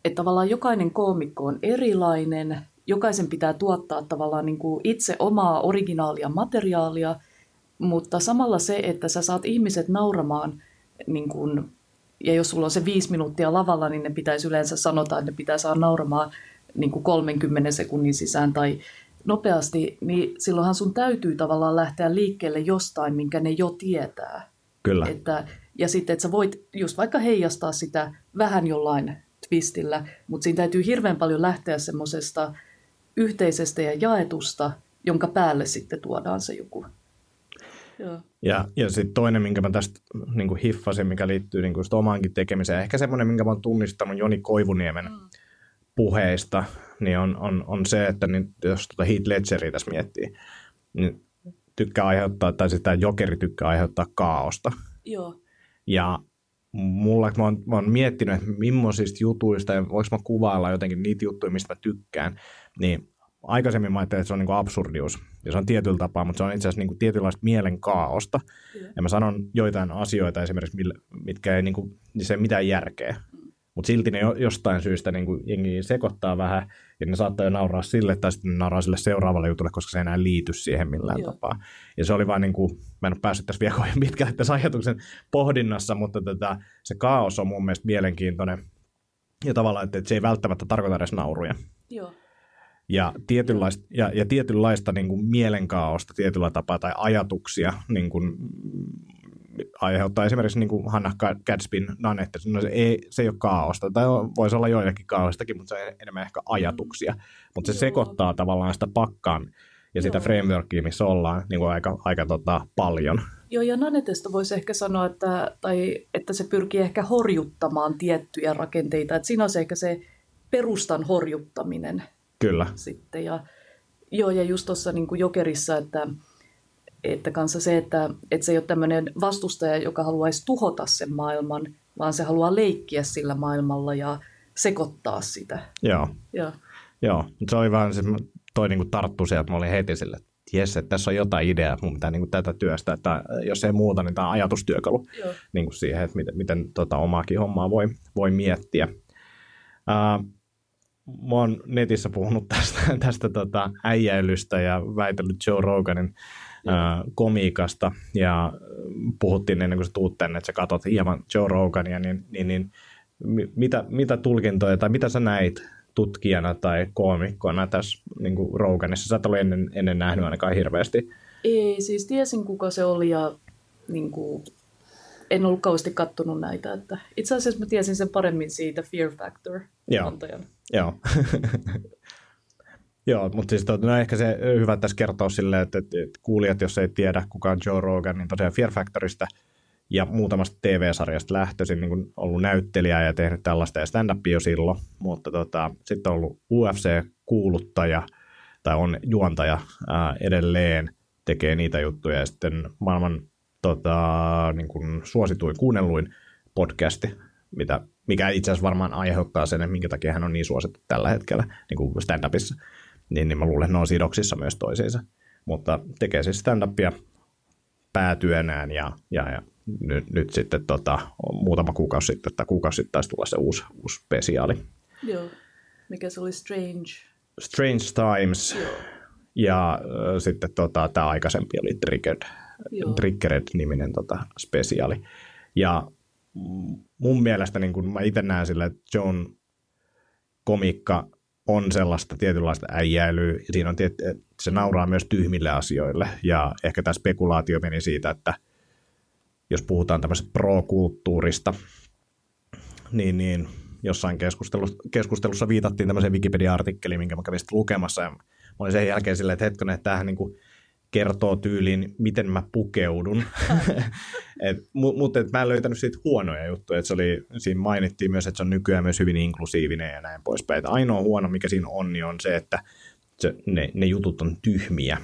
että tavallaan jokainen koomikko on erilainen, jokaisen pitää tuottaa tavallaan niin kuin itse omaa originaalia materiaalia, mutta samalla se, että sä saat ihmiset nauramaan, niin kuin, ja jos sulla on se viisi minuuttia lavalla, niin ne pitäisi yleensä sanota, että ne pitää saada nauramaan niin kuin 30 sekunnin sisään tai nopeasti, niin silloinhan sun täytyy tavallaan lähteä liikkeelle jostain, minkä ne jo tietää. Kyllä. Että, ja sitten, että sä voit just vaikka heijastaa sitä vähän jollain twistillä, mutta siinä täytyy hirveän paljon lähteä semmoisesta yhteisestä ja jaetusta, jonka päälle sitten tuodaan se joku. Joo. Ja, ja sitten toinen, minkä mä tästä niin hiffasin, mikä liittyy niin kuin omaankin tekemiseen, ehkä semmoinen, minkä mä oon tunnistanut Joni Koivuniemen mm. Puheista, niin on, on, on se, että niin jos tuota Heath Ledgeria tässä miettii, niin tykkää aiheuttaa, tai sitä jokeri tykkää aiheuttaa kaaosta. Joo. Ja mulla, mä oon, mä oon miettinyt, että millaisista jutuista, ja voiko mä kuvailla jotenkin niitä juttuja, mistä mä tykkään, niin aikaisemmin mä ajattelin, että se on niin absurdius, ja se on tietyllä tapaa, mutta se on itse asiassa niin tietynlaista mielen kaaosta. Yeah. Ja mä sanon joitain asioita esimerkiksi, mitkä ei niin kuin, niin se ei mitään järkeä. Mutta silti ne jostain syystä niin kuin jengi sekoittaa vähän, ja ne saattaa jo nauraa sille, tai sitten ne nauraa sille seuraavalle jutulle, koska se ei enää liity siihen millään Joo. tapaa. Ja se oli vaan niin kuin, mä en ole päässyt tässä vielä kovin pitkälle tässä ajatuksen pohdinnassa, mutta tätä, se kaos on mun mielestä mielenkiintoinen. Ja tavallaan, että, se ei välttämättä tarkoita edes nauruja. Joo. Ja tietynlaista, ja, ja tietynlaista niin kuin mielenkaaosta tietyllä tapaa tai ajatuksia niin kuin, aiheuttaa esimerkiksi niin kuin Hannah Gadsbyn Nanette, no se, ei, se ei ole kaaosta, tai voisi olla joillekin kaaostakin, mutta se on enemmän ehkä ajatuksia, mutta se Joo. sekoittaa tavallaan sitä pakkaan ja sitä Joo. frameworkia, missä ollaan niin kuin aika, aika tota, paljon. Joo, ja Nanetesta voisi ehkä sanoa, että, tai, että se pyrkii ehkä horjuttamaan tiettyjä rakenteita, että siinä on se ehkä se perustan horjuttaminen. Kyllä. Sitten, ja, joo, ja just tuossa niin Jokerissa, että että kanssa se, että, että se ei ole tämmöinen vastustaja, joka haluaisi tuhota sen maailman, vaan se haluaa leikkiä sillä maailmalla ja sekoittaa sitä. Joo. Joo. Joo, se oli vähän se, toi niin kuin tarttu sieltä, että mä olin heti sille, että jes, että tässä on jotain ideaa, mun pitää niin kuin tätä työstä, että jos ei muuta, niin tämä on ajatustyökalu niin kuin siihen, että miten, miten tota omaakin hommaa voi, voi miettiä. Uh, mä oon netissä puhunut tästä, tästä tota äijäilystä ja väitellyt Joe Roganin komiikasta ja puhuttiin ennen kuin sä tuut tänne, että sä katsot hieman Joe Rogania, niin, niin, niin mitä, mitä tulkintoja tai mitä sä näit tutkijana tai koomikkona tässä niin kuin Roganissa? Sä et ole ennen, ennen nähnyt ainakaan hirveästi. Ei, siis tiesin kuka se oli ja niin kuin, en ollut kauheasti kattonut näitä. Että itse asiassa mä tiesin sen paremmin siitä Fear Factor Joo. Joo. Joo, mutta siis to, no ehkä se hyvä tässä kertoa silleen, että, että, että kuulijat, jos ei tiedä kuka on Joe Rogan, niin tosiaan Fear Factorista ja muutamasta TV-sarjasta lähtöisin niin kuin ollut näyttelijä ja tehnyt tällaista ja stand jo silloin, mutta tota, sitten on ollut UFC-kuuluttaja tai on juontaja ää, edelleen, tekee niitä juttuja ja sitten maailman tota, niin kuin suosituin, kuunnelluin podcasti, mitä, mikä itse asiassa varmaan aiheuttaa sen, että minkä takia hän on niin suosittu tällä hetkellä niin kuin stand-upissa niin, niin mä luulen, että ne on sidoksissa myös toisiinsa. Mutta tekee siis stand-upia päätyönään ja, ja, ja nyt, nyt sitten tota, muutama kuukausi sitten, tai kuukausi sitten taisi tulla se uusi, uusi spesiaali. Joo, mikä se oli Strange? Strange Times. Joo. Ja äh, sitten tota, tämä aikaisempi oli Triggered, Triggered-niminen tota, spesiaali. Ja mun mielestä niin kun mä itse näen sille, että John komikka on sellaista tietynlaista äijäilyä, ja siinä on tiet, se nauraa myös tyhmille asioille, ja ehkä tämä spekulaatio meni siitä, että jos puhutaan tämmöisestä pro-kulttuurista, niin, niin jossain keskustelussa, keskustelussa viitattiin tämmöiseen Wikipedia-artikkeliin, minkä mä kävin lukemassa, ja mä olin sen jälkeen silleen, että hetkinen, että tämähän niin kuin kertoo tyyliin, miten mä pukeudun. Mutta mä en löytänyt siitä huonoja juttuja. Et se oli, siinä mainittiin myös, että se on nykyään myös hyvin inklusiivinen ja näin poispäin. Et ainoa huono, mikä siinä on, niin on se, että se, ne, ne jutut on tyhmiä.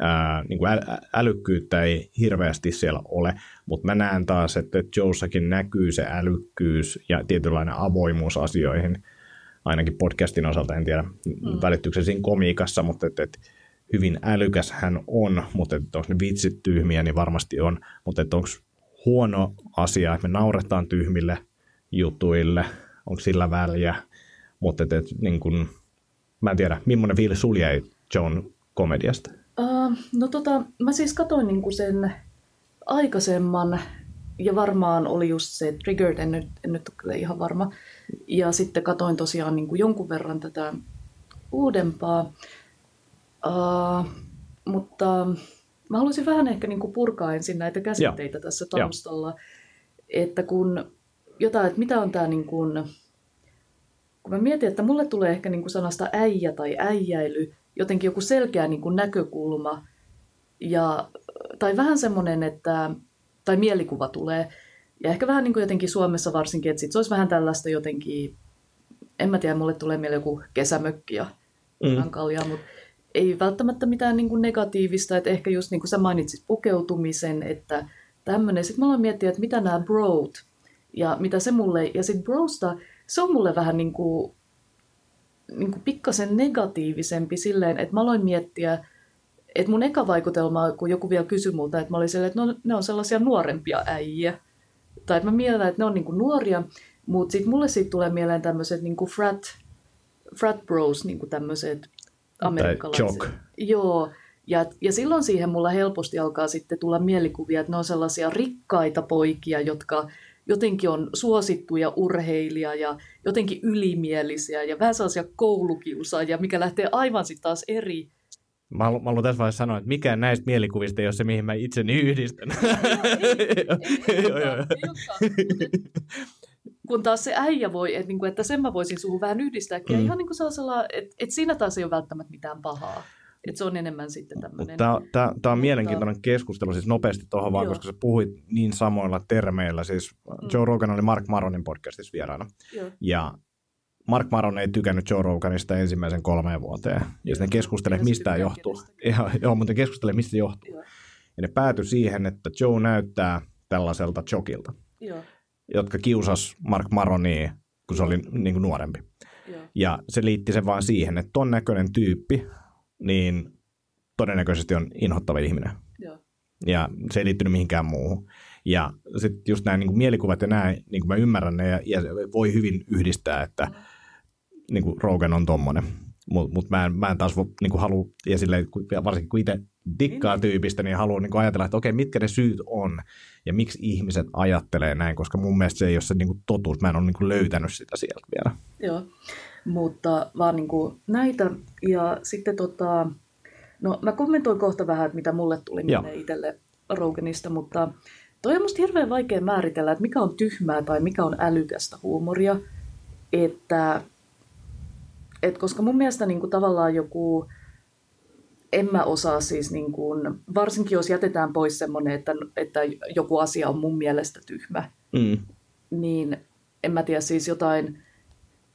Ää, niin kuin äl, älykkyyttä ei hirveästi siellä ole, mutta mä näen taas, että Joessakin näkyy se älykkyys ja tietynlainen avoimuus asioihin, ainakin podcastin osalta, en tiedä mm. välittyykö se siinä komiikassa, mutta että, että hyvin älykäs hän on, mutta onko ne vitsit tyhmiä, niin varmasti on, mutta onko huono asia, että me nauretaan tyhmille jutuille, onko sillä väliä, mutta että, että niin kun, mä en tiedä, millainen fiilis sulla jäi John komediasta? Uh, no tota, mä siis katsoin niinku sen aikaisemman, ja varmaan oli just se Triggered, en nyt, en nyt ole kyllä ihan varma. Ja sitten katoin tosiaan niin jonkun verran tätä uudempaa. Uh, mutta mä haluaisin vähän ehkä niin kuin purkaa ensin näitä käsitteitä Joo. tässä taustalla. Joo. Että kun jotain, että mitä on tämä niin kuin, kun mä mietin, että mulle tulee ehkä niin kuin sanasta äijä tai äijäily jotenkin joku selkeä niin kuin näkökulma ja, tai vähän semmoinen, että, tai mielikuva tulee. Ja ehkä vähän niin kuin jotenkin Suomessa varsinkin, että sit se olisi vähän tällaista jotenkin en mä tiedä, mulle tulee mieleen joku kesämökki ja Mm. kaljaa, mutta ei välttämättä mitään niin kuin negatiivista, että ehkä just niin kuin sä mainitsit pukeutumisen, että tämmöinen. Sitten mä aloin miettiä, että mitä nämä broad ja mitä se mulle, ja sitten brosta, se on mulle vähän niin kuin, niin kuin pikkasen negatiivisempi silleen, että mä aloin miettiä, että mun eka vaikutelma, kun joku vielä kysyi multa, että mä olin silleen, että no, ne on sellaisia nuorempia äijiä. Tai että mä mietän, että ne on niin kuin nuoria, mutta sitten mulle siitä tulee mieleen tämmöiset niin frat, frat bros, niin kuin tämmöiset amerikkalaiset. jock. Joo, ja, ja silloin siihen mulla helposti alkaa sitten tulla mielikuvia, että ne on sellaisia rikkaita poikia, jotka jotenkin on suosittuja urheilija ja jotenkin ylimielisiä ja vähän sellaisia koulukiusaajia, mikä lähtee aivan sitten taas eri. Mä haluan, mä haluan tässä vaiheessa sanoa, että mikään näistä mielikuvista ei ole se, mihin mä itseni yhdistän. ei, Joo, joo, joo. olekaan, ei olekaan. Mut et- Kun taas se äijä voi, että, niinku, että sen mä voisin suhun vähän yhdistääkin. Mm. Mm. Ihan niin kuin sellaisella, että, että siinä taas ei ole välttämättä mitään pahaa. Että se on enemmän sitten tämmöinen. Tämä, tämä, tämä on Mutta- mielenkiintoinen keskustelu, siis nopeasti tuohon vaan, Joo. koska sä puhuit niin samoilla termeillä. Siis Joe Rogan oli Mark Maronin podcastissa vieraana. Joo. Ja Mark Maron ei tykännyt Joe Roganista ensimmäisen kolmeen vuoteen. Ja sitten keskustelee, mistä johtuu. kenestäkään. Joo, joo, mutta keskustelee, mistä johtuu. Joo. Ja ne päätyi siihen, että Joe näyttää tällaiselta jokilta, Joo, jotka kiusas Mark Maronia, kun se oli niin kuin nuorempi. joo, Ja se liitti sen vaan siihen, että ton näköinen tyyppi, niin todennäköisesti on inhottava ihminen. joo. Ja se ei liittynyt mihinkään muuhun. Ja sitten just nämä niin mielikuvat ja nämä, niin kuin mä ymmärrän ne, ja, ja voi hyvin yhdistää, että niin kuin Rogan on tommonen. Mutta mut mä, en, mä en taas niin kuin halua, ja silleen, varsinkin kun itse dikkaa Niin. tyypistä, niin haluan niin ajatella, että okei, mitkä ne syyt on, ja miksi ihmiset ajattelee näin, koska mun mielestä se ei ole se niin kuin totuus. Mä en ole niin kuin löytänyt sitä sieltä vielä. Joo, mutta vaan niin kuin näitä. Ja sitten tota, no mä kommentoin kohta vähän, että mitä mulle tuli mieleen itselle Roganista, mutta toi on musta hirveän vaikea määritellä, että mikä on tyhmää tai mikä on älykästä huumoria. Että, et koska mun mielestä niin kuin tavallaan joku, en mä osaa siis, niin kuin, varsinkin jos jätetään pois semmoinen, että, että joku asia on mun mielestä tyhmä, Mm. niin en mä tiedä, siis jotain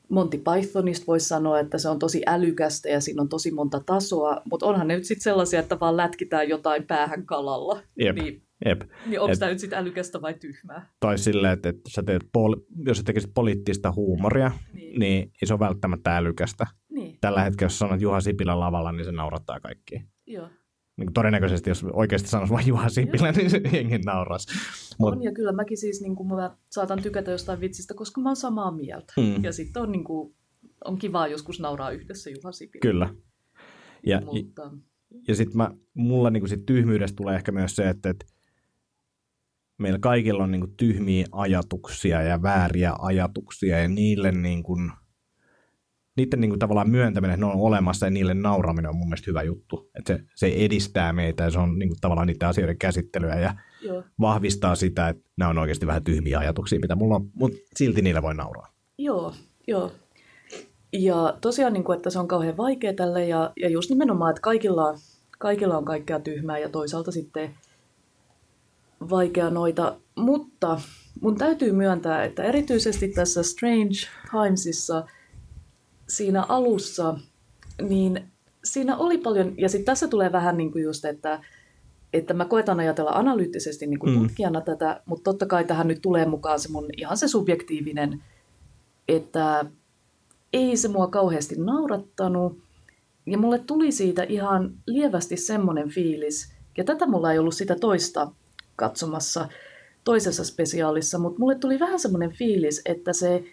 Monty Pythonista voisi sanoa, että se on tosi älykästä ja siinä on tosi monta tasoa, mutta onhan ne nyt sitten sellaisia, että vaan lätkitään jotain päähän kalalla. Jep. Niin, Jep. niin onko tämä nyt sitten älykästä vai tyhmää? Tai silleen, että, että sä teet pol- jos sä tekisit poliittista huumoria, Niin. niin ei se ole välttämättä älykästä. Niin, Tällä hetkellä, jos sanot Juha Sipilä lavalla, niin se naurattaa kaikkia. joo. Niin kuin todennäköisesti, jos oikeasti sanoisi vain Juha Sipilä, niin se jengi nauraisi. Mut, On ja kyllä mäkin siis niin kuin mä saatan tykätä jostain vitsistä, koska mä oon samaa mieltä. Mm. Ja sitten on, niin kuin, on kivaa joskus nauraa yhdessä Juha Sipilä. kyllä. Ja, Mutta, ja sitten mä, mulla niinku sit tyhmyydestä tulee ehkä myös se, että, että meillä kaikilla on niinku tyhmiä ajatuksia ja vääriä ajatuksia ja niille niinku, niiden niinku tavallaan myöntäminen, että ne on olemassa ja niille nauraminen on mun mielestä hyvä juttu. Että se, se edistää meitä ja se on niinku tavallaan niiden asioiden käsittelyä ja joo. vahvistaa sitä, että nämä on oikeasti vähän tyhmiä ajatuksia, mitä mulla on, mutta silti niillä voi nauraa. Joo, joo. Ja tosiaan, niin kuin, että se on kauhean vaikea tälle ja, ja just nimenomaan, että kaikilla, kaikilla on kaikkea tyhmää ja toisaalta sitten vaikea noita. Mutta mun täytyy myöntää, että erityisesti tässä Strange Timesissa siinä alussa, niin siinä oli paljon, ja sitten tässä tulee vähän niin kuin just, että, että mä koetan ajatella analyyttisesti niin kuin Mm. tutkijana tätä, mutta totta kai tähän nyt tulee mukaan se mun ihan se subjektiivinen, että ei se mua kauheasti naurattanut. Ja mulle tuli siitä ihan lievästi semmoinen fiilis, ja tätä mulla ei ollut sitä toista katsomassa toisessa spesiaalissa, mutta mulle tuli vähän semmoinen fiilis, että se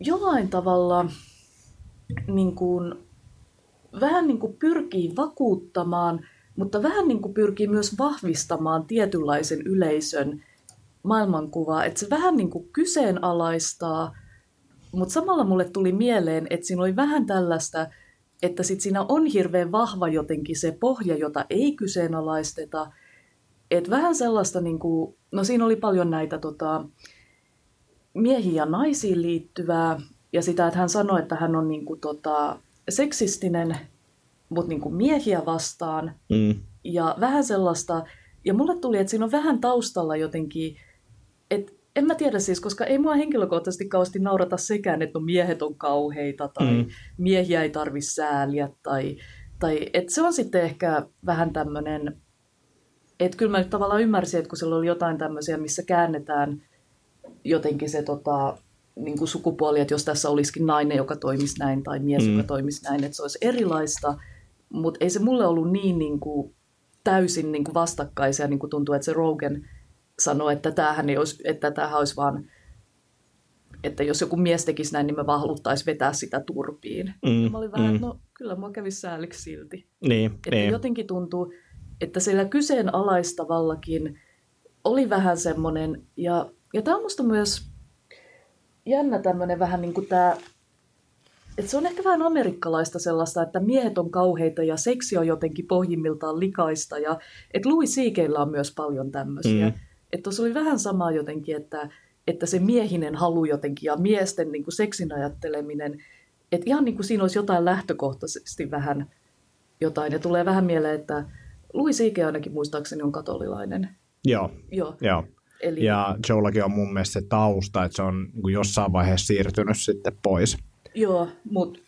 jollain tavalla niin kuin, vähän niin kuin pyrkii vakuuttamaan, mutta vähän niin kuin pyrkii myös vahvistamaan tietynlaisen yleisön maailmankuvaa. Että se vähän niin kuin kyseenalaistaa, mutta samalla mulle tuli mieleen, että siinä oli vähän tällaista, että sit siinä on hirveän vahva jotenkin se pohja, jota ei kyseenalaisteta. Että vähän sellaista, niin kuin, no siinä oli paljon näitä tota, miehiin ja naisiin liittyvää, ja sitä, että hän sanoi, että hän on niin kuin, tota, seksistinen, mutta niin kuin miehiä vastaan, Mm. ja vähän sellaista, ja mulle tuli, että siinä on vähän taustalla jotenkin, että en mä tiedä siis, koska ei mua henkilökohtaisesti kauheasti naurata sekään, että no miehet on kauheita tai mm. miehiä ei tarvi sääliä tai, tai että se on sitten ehkä vähän tämmöinen, että kyllä mä nyt tavallaan ymmärsin, että kun siellä oli jotain tämmöisiä, missä käännetään jotenkin se tota, niin kuin sukupuoli, että jos tässä olisikin nainen, joka toimisi näin tai mies, mm. joka toimisi näin, että se olisi erilaista, mutta ei se mulle ollut niin, niin kuin, täysin niin kuin vastakkaisia, niin kuin tuntuu, että se Rogan sanoi, että tämähän, ei olisi, että tämähän olisi vaan, että jos joku mies tekisi näin, niin me vaan haluttaisiin vetää sitä turpiin. Mm, mä olin vähän, mm. no kyllä mua kävisi sääliksi silti. Niin, että niin. jotenkin tuntuu, että siellä kyseenalaistavallakin oli vähän semmoinen, ja, ja tämä on musta myös jännä tämmöinen vähän niin kuin tämä, että se on ehkä vähän amerikkalaista sellaista, että miehet on kauheita ja seksi on jotenkin pohjimmiltaan likaista, ja että Louis C.K.llä on myös paljon tämmöisiä. Mm. Että tuossa oli vähän samaa jotenkin, että, että se miehinen halu jotenkin ja miesten niin kuin seksin ajatteleminen, että ihan niin kuin siinä olisi jotain lähtökohtaisesti vähän jotain. Ja tulee vähän mieleen, että Louis C.K. ainakin muistaakseni on katolilainen. Joo, Joo. joo. Eli, Ja Joellakin on mun mielestä se tausta, että se on niin jossain vaiheessa siirtynyt sitten pois. Joo, mutta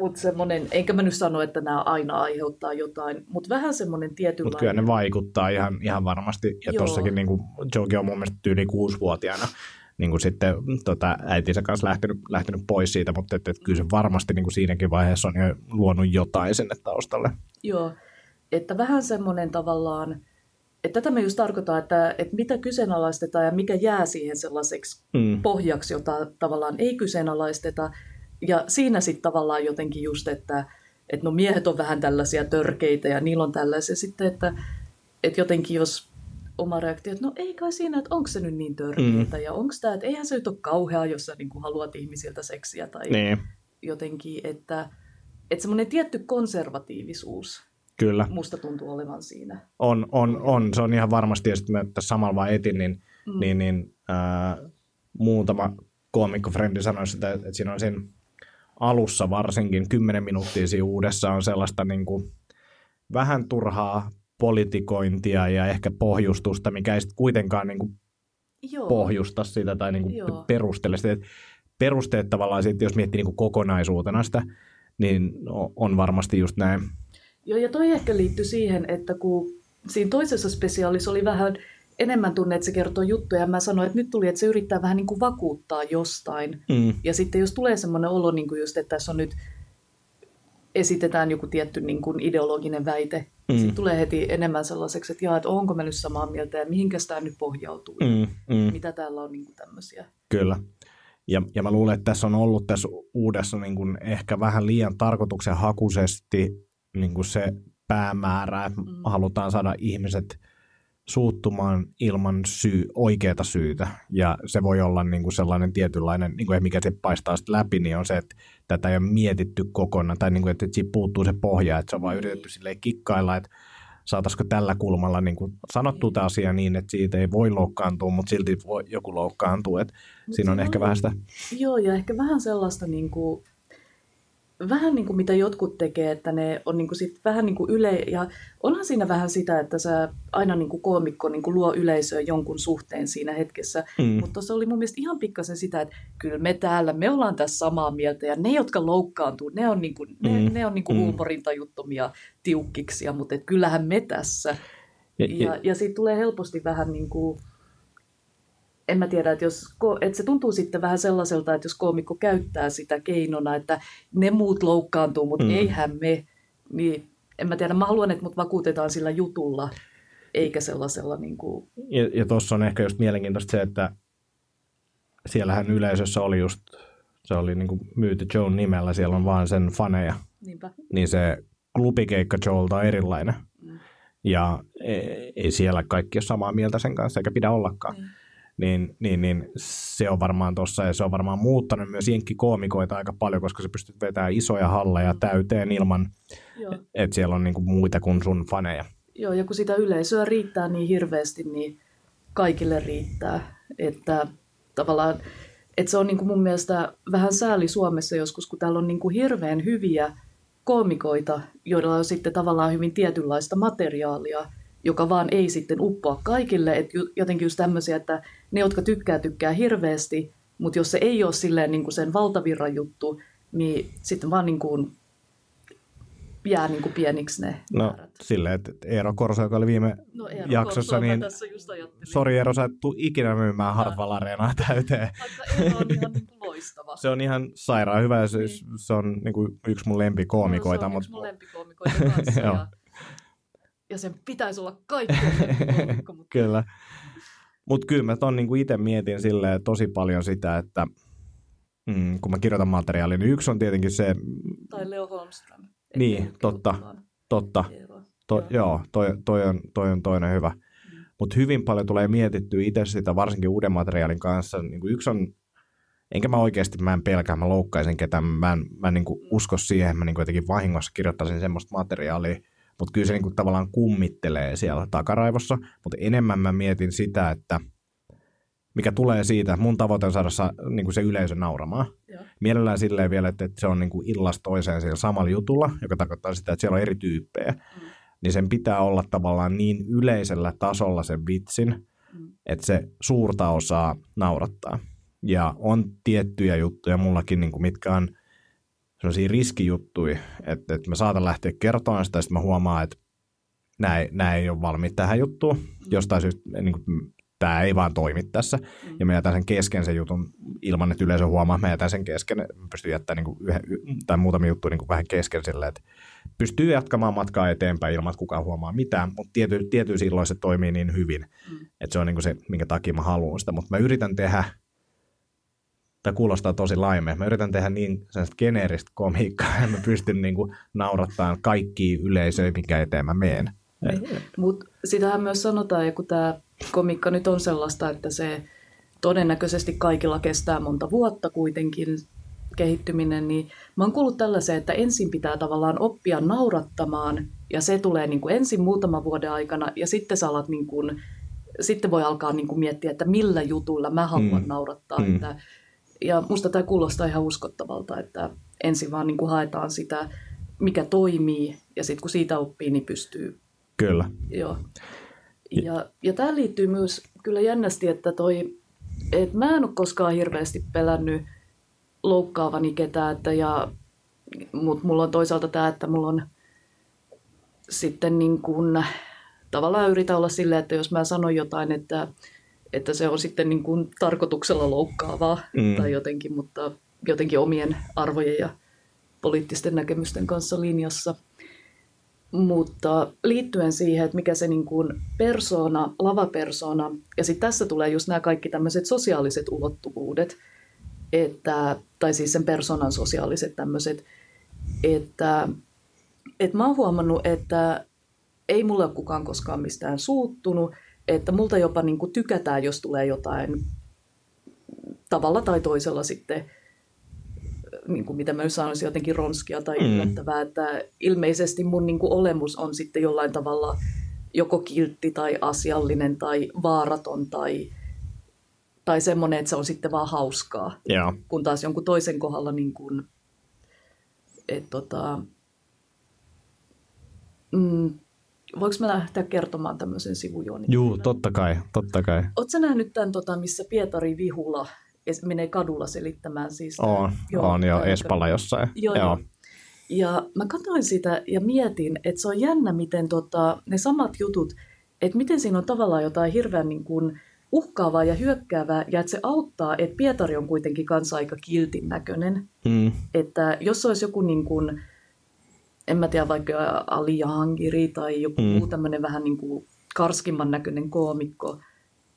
mut semmoinen, enkä mä nyt sano, että nämä aina aiheuttaa jotain, mutta vähän semmoinen Mutta tietynlainen... kyllä ne vaikuttaa ihan, ihan varmasti. Ja Joo. tossakin niin Joekin on mun mielestä yli kuusivuotiaana niin kuin sitten tota, äitinsä kanssa lähtenyt, lähtenyt pois siitä, mutta että, että kyllä se varmasti niin kuin siinäkin vaiheessa on jo luonut jotain sinne taustalle. Joo, että vähän semmoinen tavallaan, että tätä me just tarkoitan, että, että mitä kyseenalaistetaan ja mikä jää siihen sellaiseksi Mm. pohjaksi, jota tavallaan ei kyseenalaisteta. Ja siinä sitten tavallaan jotenkin just, että, että no miehet on vähän tällaisia törkeitä ja niillä on tällaisia sitten, että, että jotenkin jos oma reaktio, että no ei kai siinä, että onko se nyt niin törkeitä mm. ja onko tämä, että eihän se nyt ole kauheaa, jos sä niin kuin haluat ihmisiltä seksiä tai Niin, jotenkin, että, että semmoinen tietty konservatiivisuus kyllä. musta tuntuu olevan siinä. On, on, on. Se on ihan varmasti, ja sitten mä tässä samalla vaan etin, niin, mm. niin, niin ää, muutama koomikkofrendi sanoi sitä, että siinä on siinä alussa varsinkin 10 minuuttia siinä uudessa on sellaista niin kuin, vähän turhaa politikointia ja ehkä pohjustusta, mikä ei sitten kuitenkaan niin kuin, Joo. pohjusta sitä tai niin kuin Joo. perustele sitä. Et Perusteet tavallaan sitten, jos miettii niin kuin kokonaisuutena sitä, niin on varmasti just näin. Joo, ja toi ehkä liittyy siihen, että kun siinä toisessa spesiaalissa oli vähän enemmän tunne, että se kertoo juttuja, ja mä sanoin, että nyt tuli, että se yrittää vähän niin kuin vakuuttaa jostain. Mm. Ja sitten jos tulee semmoinen olo, niin kuin just, että tässä on nyt esitetään joku tietty niin kuin ideologinen väite, mm. sitten tulee heti enemmän sellaiseksi, että, jaa, että onko mä nyt samaa mieltä ja mihinkäs tämä nyt pohjautuu. Mm, mm. mitä täällä on niin kuin tämmöisiä. Kyllä. Ja, ja mä luulen, että tässä on ollut tässä uudessa niin kuin ehkä vähän liian tarkoituksenhakuisesti niin kuin se päämäärä, että mm. halutaan saada ihmiset suuttumaan ilman syy, oikeata syytä. Ja se voi olla niin kuin sellainen tietynlainen, niin kuin mikä se paistaa sitten läpi, niin on se, että tätä ei ole mietitty kokonaan, tai niin kuin, että siitä puuttuu se pohja, että se on vaan yritetty silleen kikkailla, että saataisiko tällä kulmalla niin kuin sanottu tämä asia niin, että siitä ei voi loukkaantua, mutta silti voi, joku loukkaantuu. Että siinä on ehkä vähän sitä, Joo, ja ehkä vähän sellaista, niin kuin, vähän niin kuin mitä jotkut tekee, että ne on niin kuin sit vähän niin kuin yle... Ja onhan siinä vähän sitä, että sä aina niin kuin koomikko niin kuin luo yleisöä jonkun suhteen siinä hetkessä. Mm. Mutta tuossa oli mun mielestä ihan pikkasen sitä, että kyllä me täällä, me ollaan tässä samaa mieltä. Ja ne, jotka loukkaantuu, ne on, niin kuin, ne, Mm. ne on niin kuin Mm. huumorintajuttomia tiukkiksia, mutta et kyllähän me tässä. ja, Ja, ja siitä tulee helposti vähän niin kuin, en mä tiedä, että, jos, että se tuntuu sitten vähän sellaiselta, että jos koomikko käyttää sitä keinona, että ne muut loukkaantuu, mutta Mm. mm. eihän me, niin en mä tiedä, mä haluan, että mut vakuutetaan sillä jutulla, eikä sellaisella niin kuin, ja, ja tuossa on ehkä just mielenkiintoista se, että siellähän yleisössä oli just, se oli niin kuin myyty Joan nimellä, siellä on vaan sen faneja, niinpä. niin se klubikeikka Joelta on erilainen. Mm. Ja ei, ei siellä kaikki ole samaa mieltä sen kanssa, eikä pidä ollakaan. Niin. Niin, niin, niin se on varmaan tuossa, ja se on varmaan muuttanut myös jenkkikoomikoita aika paljon, koska se pystyt vetämään isoja halleja täyteen ilman, että siellä on niinku muita kuin sun faneja. Joo, ja kun sitä yleisöä riittää niin hirveästi, niin kaikille riittää. Että tavallaan, että se on niin kuin mun mielestä vähän sääli Suomessa joskus, kun täällä on niin kuin hirveän hyviä koomikoita, joilla on sitten tavallaan hyvin tietynlaista materiaalia, joka vaan ei sitten uppoa kaikille. Että jotenkin just tämmöisiä, että ne, jotka tykkää, tykkää hirveästi, mutta jos se ei ole silleen niin kuin sen valtavirran juttu, niin sitten vaan niin kuin jää niin kuin pieniksi ne No määrät. silleen, että Eero Korso, joka oli viime No Eero jaksossa, Korsoa mä niin tässä just ajattelin. sori Eero, sä et tuu ikinä myymään Hartwall Areenaa täyteen. Vaikka Eero on ihan niin loistava. Se on ihan sairaan hyvä ja se, Niin. se on niin kuin yksi mun lempikoomikoita. No, se on mutta yksi mun lempikoomikoita kanssa. Ja, ja sen pitäisi olla lempikoomikko, mutta Kyllä. Mutta kyllä mä ton niinku itse mietin silleen tosi paljon sitä, että mm, kun mä kirjoitan materiaalia, niin yksi on tietenkin se, Tai Leo Holmström. Niin, totta. totta, to, Joo. joo, toi, toi, on, toi on toinen hyvä. Mm. Mutta hyvin paljon tulee mietittyä itse sitä, varsinkin uuden materiaalin kanssa. Niin kuin yksi on, enkä mä oikeasti, mä en pelkää, mä loukkaisin ketään, mä en, mä en niin kuin usko siihen, mä niin kuin jotenkin vahingossa kirjoittaisin semmoista materiaalia, mutta kyllä se niin kuin tavallaan kummittelee siellä takaraivossa, mutta enemmän mä mietin sitä, että mikä tulee siitä, mun tavoite on saada sa, niin kuin se yleisö nauramaan. Joo. Mielellään silleen vielä, että, että se on niin kuin illasta toiseen siellä samalla jutulla, joka tarkoittaa sitä, että siellä on eri tyyppejä. Mm. Niin sen pitää olla tavallaan niin yleisellä tasolla sen vitsin, Mm. että se suurta osaa naurattaa. Ja on tiettyjä juttuja mullakin, niin kuin mitkä on sellaisia riskijuttuja, että, että mä saatan lähteä kertomaan sitä, ja sitten mä huomaan, että nämä ei, nämä ei ole valmiit tähän juttuun. Jostain syystä niin kuin, tämä ei vaan toimi tässä. Mm. Ja mä jätän sen kesken sen jutun ilman, että yleisö huomaa, että mä jätän sen kesken. Mä pystyn jättämään niin kuin yhden, tai muutamia juttuja niin kuin vähän kesken silleen, että pystyy jatkamaan matkaa eteenpäin ilman, että kukaan huomaa mitään, mutta tiety, tiety silloin se toimii niin hyvin, Mm. että se on niin kuin se, minkä takia mä haluan sitä. Mutta mä yritän tehdä, tai kuulostaa tosi laimea, mä yritän tehdä niin sellaista geneeristä komiikkaa, että mä pystyn niin kuin naurattamaan kaikki yleisöjä, minkä eteen mä meen. Mutta sitähän myös sanotaan, ja kun tämä komikka nyt on sellaista, että se todennäköisesti kaikilla kestää monta vuotta kuitenkin kehittyminen, niin mä oon kuullut tällaisen, että ensin pitää tavallaan oppia naurattamaan, ja se tulee niin kuin ensin muutaman vuoden aikana, ja sitten sä alat niin kuin, sitten voi alkaa niin kuin miettiä, että millä jutuilla mä haluan Mm. naurattaa. Mm. Että, ja musta tämä kuulostaa ihan uskottavalta, että ensin vaan niin kuin haetaan sitä, mikä toimii, ja sitten kun siitä oppii, niin pystyy Kyllä. Joo. Ja, ja tämä liittyy myös kyllä jännästi, että toi, et mä en ole koskaan hirveästi pelännyt loukkaavani ketään, että ja, mutta mulla on toisaalta tämä, että mulla on sitten niin kuin, tavallaan yritän olla silleen, että jos mä sanon jotain, että, että se on sitten niin kuin tarkoituksella loukkaavaa Mm. tai jotenkin, mutta jotenkin omien arvojen ja poliittisten näkemysten kanssa linjassa. Mutta liittyen siihen, että mikä se niin kuin persona, lavapersona, ja sitten tässä tulee just nämä kaikki tämmöiset sosiaaliset ulottuvuudet, että, tai siis sen personan sosiaaliset tämmöiset, että, että mä oon huomannut, että ei mulle ole kukaan koskaan mistään suuttunut, että multa jopa niin kuin tykätään, jos tulee jotain tavalla tai toisella sitten, niin kuin mitä mä nyt sanoisin, jotenkin ronskia tai Mm. yllättävää, että ilmeisesti mun niin kuin olemus on sitten jollain tavalla joko kiltti tai asiallinen tai vaaraton tai, tai semmoinen, että se on sitten vaan hauskaa Joo. kun taas jonkun toisen kohdalla niin kuin, et tota, mm, voinko mä lähteä kertomaan tämmöisen sivujuonin? Juu, totta kai, totta kai. Oletko nähnyt tämän, tota, missä Pietari Vihula menee kadulla selittämään siis? On, on jo tää- Espalla jossain. Joo, joo. Ja mä katsoin sitä ja mietin, että se on jännä, miten tota, ne samat jutut, että miten siinä on tavallaan jotain hirveän niin kuin uhkaavaa ja hyökkäävää, ja että se auttaa, että Pietari on kuitenkin kanssa aika kiltin näköinen. Mm. Että jos olisi joku niin kuin, en mä tiedä, vaikka Ali Jahangiri tai joku Mm. muu tämmöinen vähän niin kuin karskimman näköinen koomikko,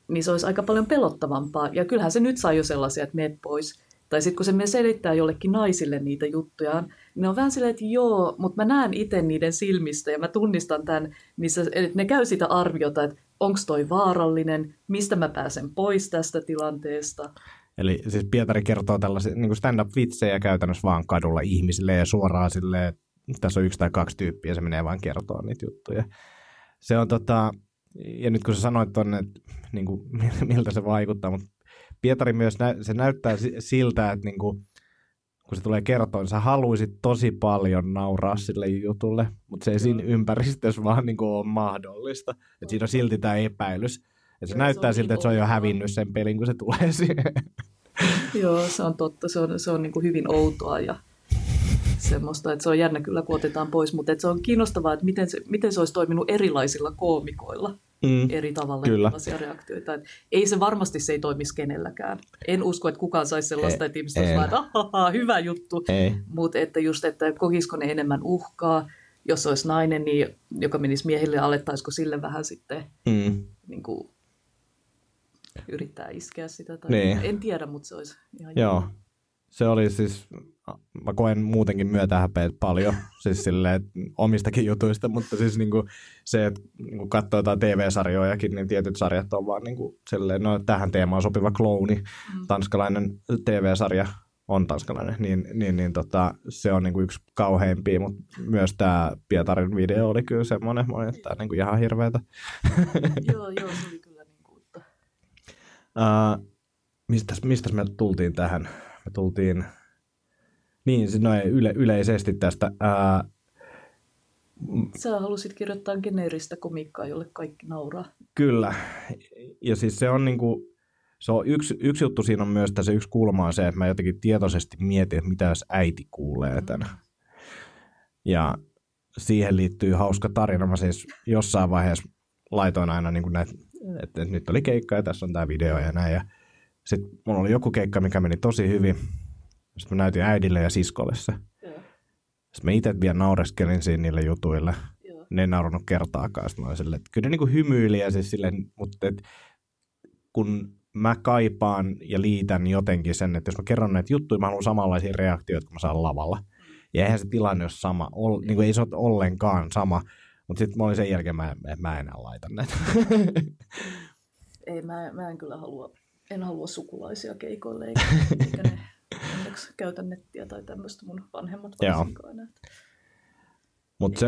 niin se olisi aika paljon pelottavampaa. Ja kyllähän se nyt saa jo sellaisia, että meet pois. Tai sitten kun se menee selittää jollekin naisille niitä juttujaan, niin ne on vähän silleen, että joo, mutta mä näen itse niiden silmistä ja mä tunnistan tämän, missä että ne käy sitä arviota, että onko toi vaarallinen, mistä mä pääsen pois tästä tilanteesta. Eli siis Pietari kertoo tällaisia niin stand-up-vitsejä käytännössä vaan kadulla ihmisille ja suoraan silleen, että tässä on yksi tai kaksi tyyppiä ja se menee vaan kertoa niitä juttuja. Se on tota, ja nyt kun sä sanoit tonne, että niin kuin, miltä se vaikuttaa, mutta Pietari myös, nä, se näyttää si- siltä, että niin kuin, kun se tulee kertoa, niin sä haluaisit tosi paljon nauraa sille jutulle, mutta se ei siinä ympäristössä vaan niin kuin ole mahdollista. Että siinä on silti tämä epäilys. Että se Joo, näyttää se siltä, niin että se on jo hävinnyt sen pelin, kun se tulee siihen. Joo, se on totta. Se on, se on niin kuin hyvin outoa ja semmoista, että se on jännä kyllä, kun otetaan pois, mutta että se on kiinnostavaa, että miten se, miten se olisi toiminut erilaisilla koomikoilla Mm. eri tavalla Kyllä. erilaisia reaktioita. Et ei se varmasti se ei toimisi kenelläkään. En usko, että kukaan saisi sellaista, Ei, että ihmiset olisivat että "Ahaha, hyvä juttu. Mutta että just, että kokisiko ne enemmän uhkaa, jos olisi nainen, niin, joka menisi miehille, alettaisiko sille vähän sitten Mm. niin kuin, yrittää iskeä sitä. Tai Niin. En tiedä, mutta se olisi ihan Joo. Se oli siis, mä koen muutenkin myötähäpeet paljon, siis silleen omistakin jutuista, mutta siis niinku se, että niinku katsoo jotain TV-sarjojakin, niin tietyt sarjat on vaan niinku silleen, no tähän teemaan sopiva klouni, Mm. tanskalainen TV-sarja on tanskalainen, niin, niin, niin tota, se on niinku yksi kauheimpia, mutta myös tämä Pietarin video oli kyllä semmoinen, mä olin, että tää on niinku ihan hirveetä. joo, joo, se oli kyllä niin kuin, että Uh, mistäs, mistäs me tultiin tähän? Me tultiin, niin noin yle, yleisesti tästä. Uh, Sä halusit kirjoittaa geneeristä komiikkaa, jolle kaikki nauraa. kyllä, ja siis se on niinku, se on yksi, yksi juttu siinä on myös, että se yksi kulma on se, että mä jotenkin tietoisesti mietin, että mitä jos äiti kuulee tämän. Ja siihen liittyy hauska tarina. Mä siis jossain vaiheessa laitoin aina niin näitä, että, että nyt oli keikka ja tässä on tämä video ja näin. Ja sitten mulla oli joku keikka, mikä meni tosi hyvin. Sitten mä näytin äidille ja siskolle se. Joo, Sitten mä itse vielä naureskelin siinä niille jutuille. joo. Ne ei naurannut kertaakaan. Sitten mä olin silleen, että kyllä ne niinku hymyili ja siis silleen, mutta et, kun mä kaipaan ja liitän jotenkin sen, että jos mä kerron näitä juttuja, mä haluan samanlaisia reaktioita, kun mä saan lavalla. Ja eihän se tilanne ole sama, ol, niin kuin ei se ole ollenkaan sama. Mutta sitten mä olin sen jälkeen, mä, en- mä en enää laita näitä. Ei, mä, mä en kyllä halua, en halua sukulaisia keikoille, eikä, eikä ne onneksi käytä nettiä tai tämmöistä mun vanhemmat varsinkaan. Mutta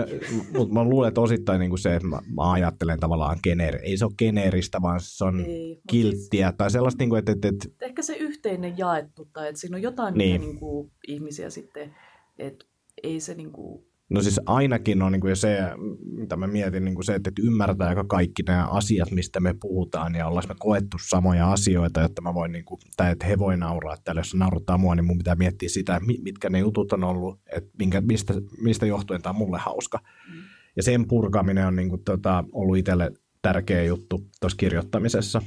mut mä luulen, että osittain niinku se, että mä, mä ajattelen tavallaan geneeri. Ei se ole geneeristä, vaan se on Ei, mut kilttiä. Tai sellaista, niinku, että, että, että Siis, ehkä se yhteinen jaettu, tai että siinä on jotain, Niin. niin. niin kuin, ihmisiä sitten, että ei se niin kuin, No siis ainakin on niin kuin se, mitä mä mietin, niin kuin se, että ymmärtääkö kaikki nämä asiat, mistä me puhutaan, ja ollaan me koettu samoja asioita, jotta mä voin, niin kuin, tai että he voi nauraa. Täällä jos se nauruttaa mua, niin mun pitää miettiä sitä, mi- mitkä ne jutut on ollut, että minkä, mistä, mistä johtuen tämä on mulle hauska. Mm. Ja sen purkaminen on niin kuin, tota, ollut itselle tärkeä juttu tuossa kirjoittamisessa,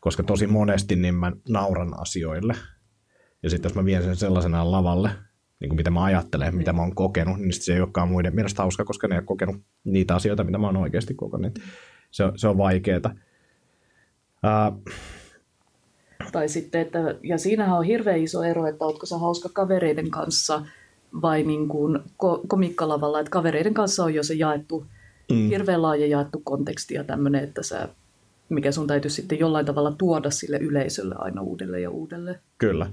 koska tosi monesti niin mä nauran asioille. Ja sitten jos mä vien sen sellaisena lavalle, niin kuin mitä mä ajattelen, mitä mä oon kokenut, niin se ei olekaan muiden mielestä hauska, koska ne ei ole kokenut niitä asioita, mitä mä oon oikeasti kokenut. Se, on- se on vaikeeta. Uh, tai sitten, että, ja siinähän on hirveän iso ero, että ootko sä hauska kavereiden kanssa vai niin kuin ko- komikkalavalla, että kavereiden kanssa on jo se jaettu, Mm. mm. hirveän laaja jaettu konteksti ja tämmöinen, että sä, mikä sun täytyy sitten jollain tavalla tuoda sille yleisölle aina uudelleen ja uudelleen. kyllä.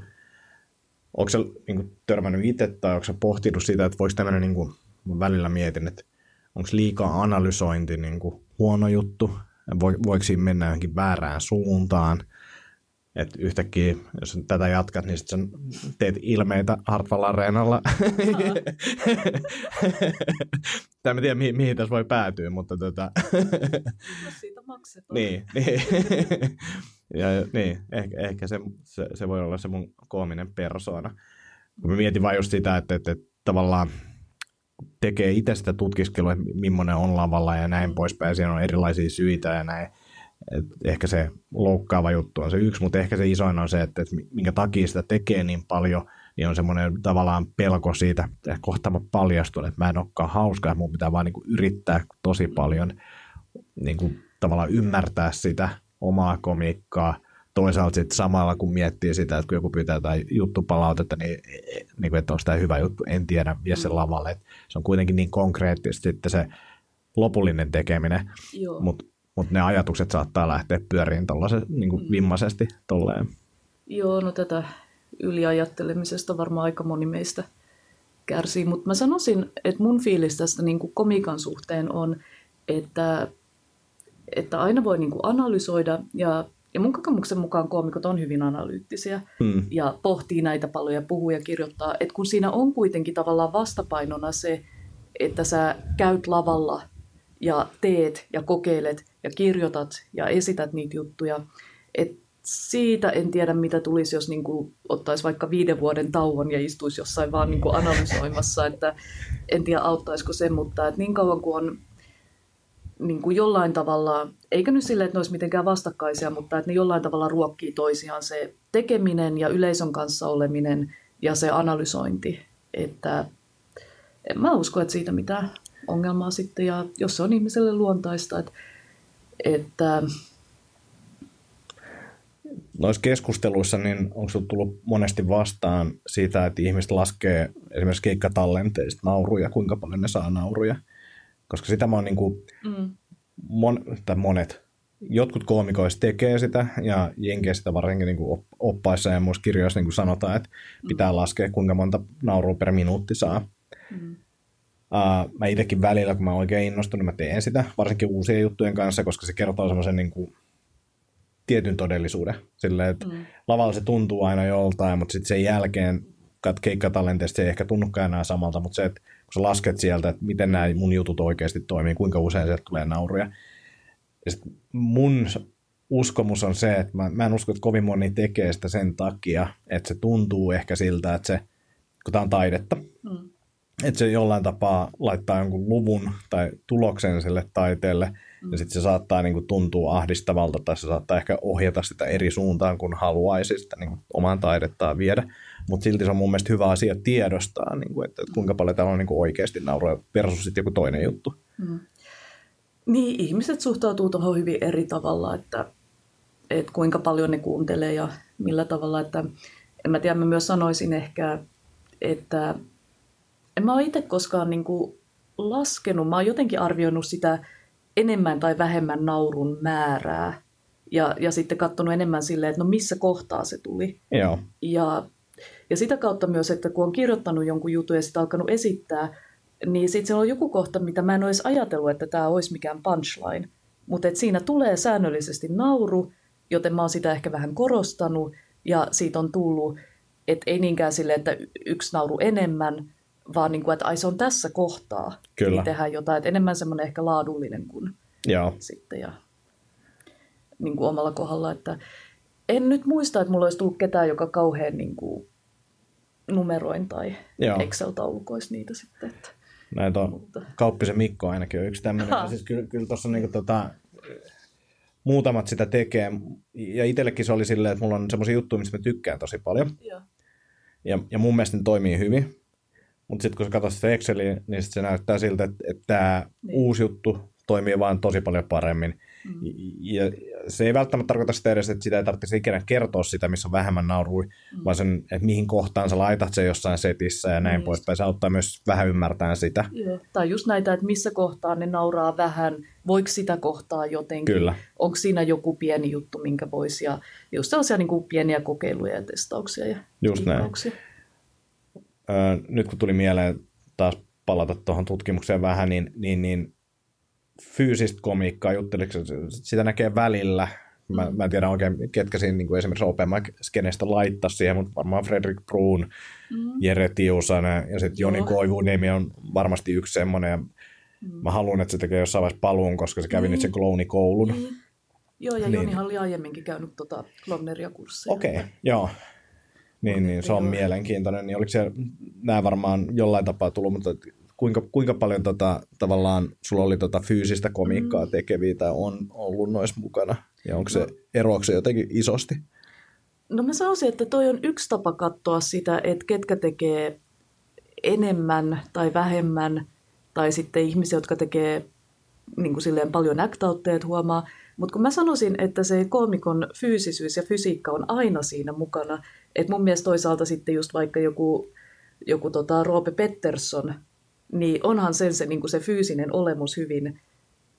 Onko sä niin kuin, törmännyt itse tai onko sä pohtinut sitä, että voiko tämmöinen, niin kuin, välillä mietin, että onko liikaa analysointi niin kuin, huono juttu, Voi, voiko siinä mennä johonkin väärään suuntaan, että yhtäkkiä, jos tätä jatkat, niin sitten teet ilmeitä Hartwall Areenalla. Tämä en tiedä, mihin, mihin tässä voi päätyä, mutta tota, Jos siitä maksetaan. niin, niin. ja, niin ehkä, ehkä se, se, se, voi olla se mun koominen persoona. Mä mietin vain just sitä, että, että, että tavallaan tekee itse sitä tutkiskelua, että millainen on lavalla ja näin poispäin. Siinä on erilaisia syitä ja näin. Et ehkä se loukkaava juttu on se yksi, mutta ehkä se isoin on se, että, että minkä takia sitä tekee niin paljon, niin on semmoinen tavallaan pelko siitä, että kohta mä paljastun, että mä en olekaan hauska, ja mun pitää vaan niin kuin yrittää tosi paljon niin kuin tavallaan ymmärtää sitä omaa komiikkaa. Toisaalta sitten samalla kun miettii sitä, että kun joku pyytää jotain juttupalautetta, niin, niin kuin, että onko tämä hyvä juttu, en tiedä, vie sen lavalle. Että se on kuitenkin niin konkreettisesti sitten se lopullinen tekeminen, mutta mut ne ajatukset saattaa lähteä pyöriin tollasen, niin kuin vimmaisesti tolleen. Joo, no tätä yliajattelemisesta varmaan aika moni meistä kärsii, mutta mä sanoisin, että mun fiilis tästä niin kuin komikan suhteen on, että, että aina voi niin kuin analysoida ja ja mun kokemuksen mukaan koomikot on hyvin analyyttisiä Mm. ja pohtii näitä paljon ja puhuu ja kirjoittaa. Et kun siinä on kuitenkin tavallaan vastapainona se, että sä käyt lavalla ja teet ja kokeilet ja kirjoitat ja esität niitä juttuja. Et siitä en tiedä, mitä tulisi, jos niinku ottaisi vaikka viiden vuoden tauon ja istuisi jossain vaan niinku analysoimassa. Että en tiedä, auttaisiko se, mutta et niin kauan kuin on niin kuin jollain tavalla, eikä nyt silleen, että ne olisi mitenkään vastakkaisia, mutta että ne jollain tavalla ruokkii toisiaan se tekeminen ja yleisön kanssa oleminen ja se analysointi. Että en mä usko, että siitä mitään ongelmaa sitten, ja jos se on ihmiselle luontaista, että, että Noissa keskusteluissa, niin onko tullut monesti vastaan siitä, että ihmiset laskee esimerkiksi keikkatallenteista nauruja, kuinka paljon ne saa nauruja? Koska sitä mä oon niin kuin, mm, mon, tai monet, jotkut koomikoista tekee sitä, ja jenkeissä sitä varsinkin niin kuin oppaissa ja muissa kirjoissa niin kuin sanotaan, että pitää laskea, kuinka monta naurua per minuutti saa. mm, Uh, mä itsekin välillä, kun mä oikein innostunut, mä teen sitä, varsinkin uusien juttujen kanssa, koska se kertoo semmoisen niin kuin, tietyn todellisuuden. Silleen, että mm, lavalla se tuntuu aina joltain, mutta sitten sen jälkeen kat keikkatalenteesta se ei ehkä tunnukaan enää samalta, mutta se, että kun sä lasket sieltä, että miten nämä mun jutut oikeasti toimii, kuinka usein sieltä tulee nauruja. Ja sit mun uskomus on se, että mä, mä en usko, että kovin moni tekee sitä sen takia, että se tuntuu ehkä siltä, että se, kun tämä on taidetta, mm, että se jollain tapaa laittaa jonkun luvun tai tuloksen sille taiteelle, mm. ja sitten se saattaa niin kuin, tuntua ahdistavalta, tai se saattaa ehkä ohjata sitä eri suuntaan, kun haluaisi sitä niin kuin, omaan taidettaan viedä. Mutta silti se on mun mielestä hyvä asia tiedostaa, niin kuin, että, että kuinka paljon täällä on niin kuin, oikeasti nauroja versus sitten joku toinen juttu. mm. Niin, ihmiset suhtautuu tuohon hyvin eri tavalla, että, että kuinka paljon ne kuuntelee ja millä tavalla. Että, en mä tiedä, mä myös sanoisin ehkä, että en mä ole itse koskaan niin kuin laskenut, mä oon jotenkin arvioinut sitä enemmän tai vähemmän naurun määrää ja, ja sitten katsonut enemmän silleen, että no missä kohtaa se tuli. Joo, Ja, ja sitä kautta myös, että kun on kirjoittanut jonkun jutun ja sitä alkanut esittää, niin sitten siellä on joku kohta, mitä mä en edes ajatellut, että tämä olisi mikään punchline. Mutta siinä tulee säännöllisesti nauru, joten mä oon sitä ehkä vähän korostanut, ja siitä on tullut, että ei niinkään sille, että yksi nauru enemmän, vaan niin kuin, että ai se on tässä kohtaa, Kyllä. niin tehdään jotain. Että enemmän semmoinen ehkä laadullinen kuin joo. sitten ja niin kuin omalla kohdalla, että en nyt muista, että mulla olisi tullut ketään, joka kauhean niin kuin numeroin tai Joo. Excel-taulukoisi niitä sitten. Että, on, mutta, Kauppisen Mikko ainakin on yksi tämmöinen. Siis kyllä, kyllä tuossa niinku tota, muutamat sitä tekee. Ja itsellekin se oli silleen, että mulla on semmoisia juttuja, mistä mä tykkään tosi paljon. joo. Ja, ja mun mielestä ne toimii hyvin. Mutta sitten kun sä katsot sitä Exceliä, niin sit se näyttää siltä, että, että tämä Niin. uusi juttu toimii vaan tosi paljon paremmin. Mm. Ja se ei välttämättä tarkoita sitä edes, että sitä ei tarvitse ikinä kertoa sitä, missä on vähemmän naurui, mm. vaan sen, että mihin kohtaan sä laitat sen jossain setissä ja näin Niin poispäin. Se auttaa myös vähän ymmärtämään sitä. Joo. Tai just näitä, että missä kohtaa ne nauraa vähän, voiko sitä kohtaa jotenkin, Kyllä. onko siinä joku pieni juttu, minkä voisi, ja just sellaisia niin kuin pieniä kokeiluja ja testauksia ja Just näin. Öö, nyt kun tuli mieleen taas palata tuohon tutkimukseen vähän, niin, niin, niin fyysistä komiikkaa jutteliko, sitä näkee välillä. Mä, Mm. mä en tiedä oikein, ketkä siinä niin kuin esimerkiksi Open Mic-skenestä laittaa siihen, mutta varmaan Fredrik Bruun, Mm. Jere Tiusanen ja sitten Joni. Koivuniemi on varmasti yksi semmoinen. Mm. mä haluan, että se tekee jossain vaiheessa paluun, koska se kävi Niin. nyt sen klounikoulun. Niin. Joo, ja Niin. Jonihan oli aiemminkin käynyt tota Klonneria kursseja. Okei, okay, joo. Niin, niin, se on mielenkiintoinen. Niin oliko se, nämä varmaan jollain tapaa tullut, mutta kuinka, kuinka paljon tota, tavallaan sulla oli tota fyysistä komiikkaa Mm. tekeviä tai on ollut noissa mukana? Ja onko se, No. eroako se jotenkin isosti? No mä sanoisin, että toi on yksi tapa katsoa sitä, että ketkä tekee enemmän tai vähemmän, tai sitten ihmisiä, jotka tekee niin kuin silleen paljon act huomaa. Mutta kun mä sanoisin, että se koomikon fyysisyys ja fysiikka on aina siinä mukana, että mun mielestä toisaalta sitten just vaikka joku, joku tota Roope Pettersson, niin onhan sen se, niin kuin se fyysinen olemus hyvin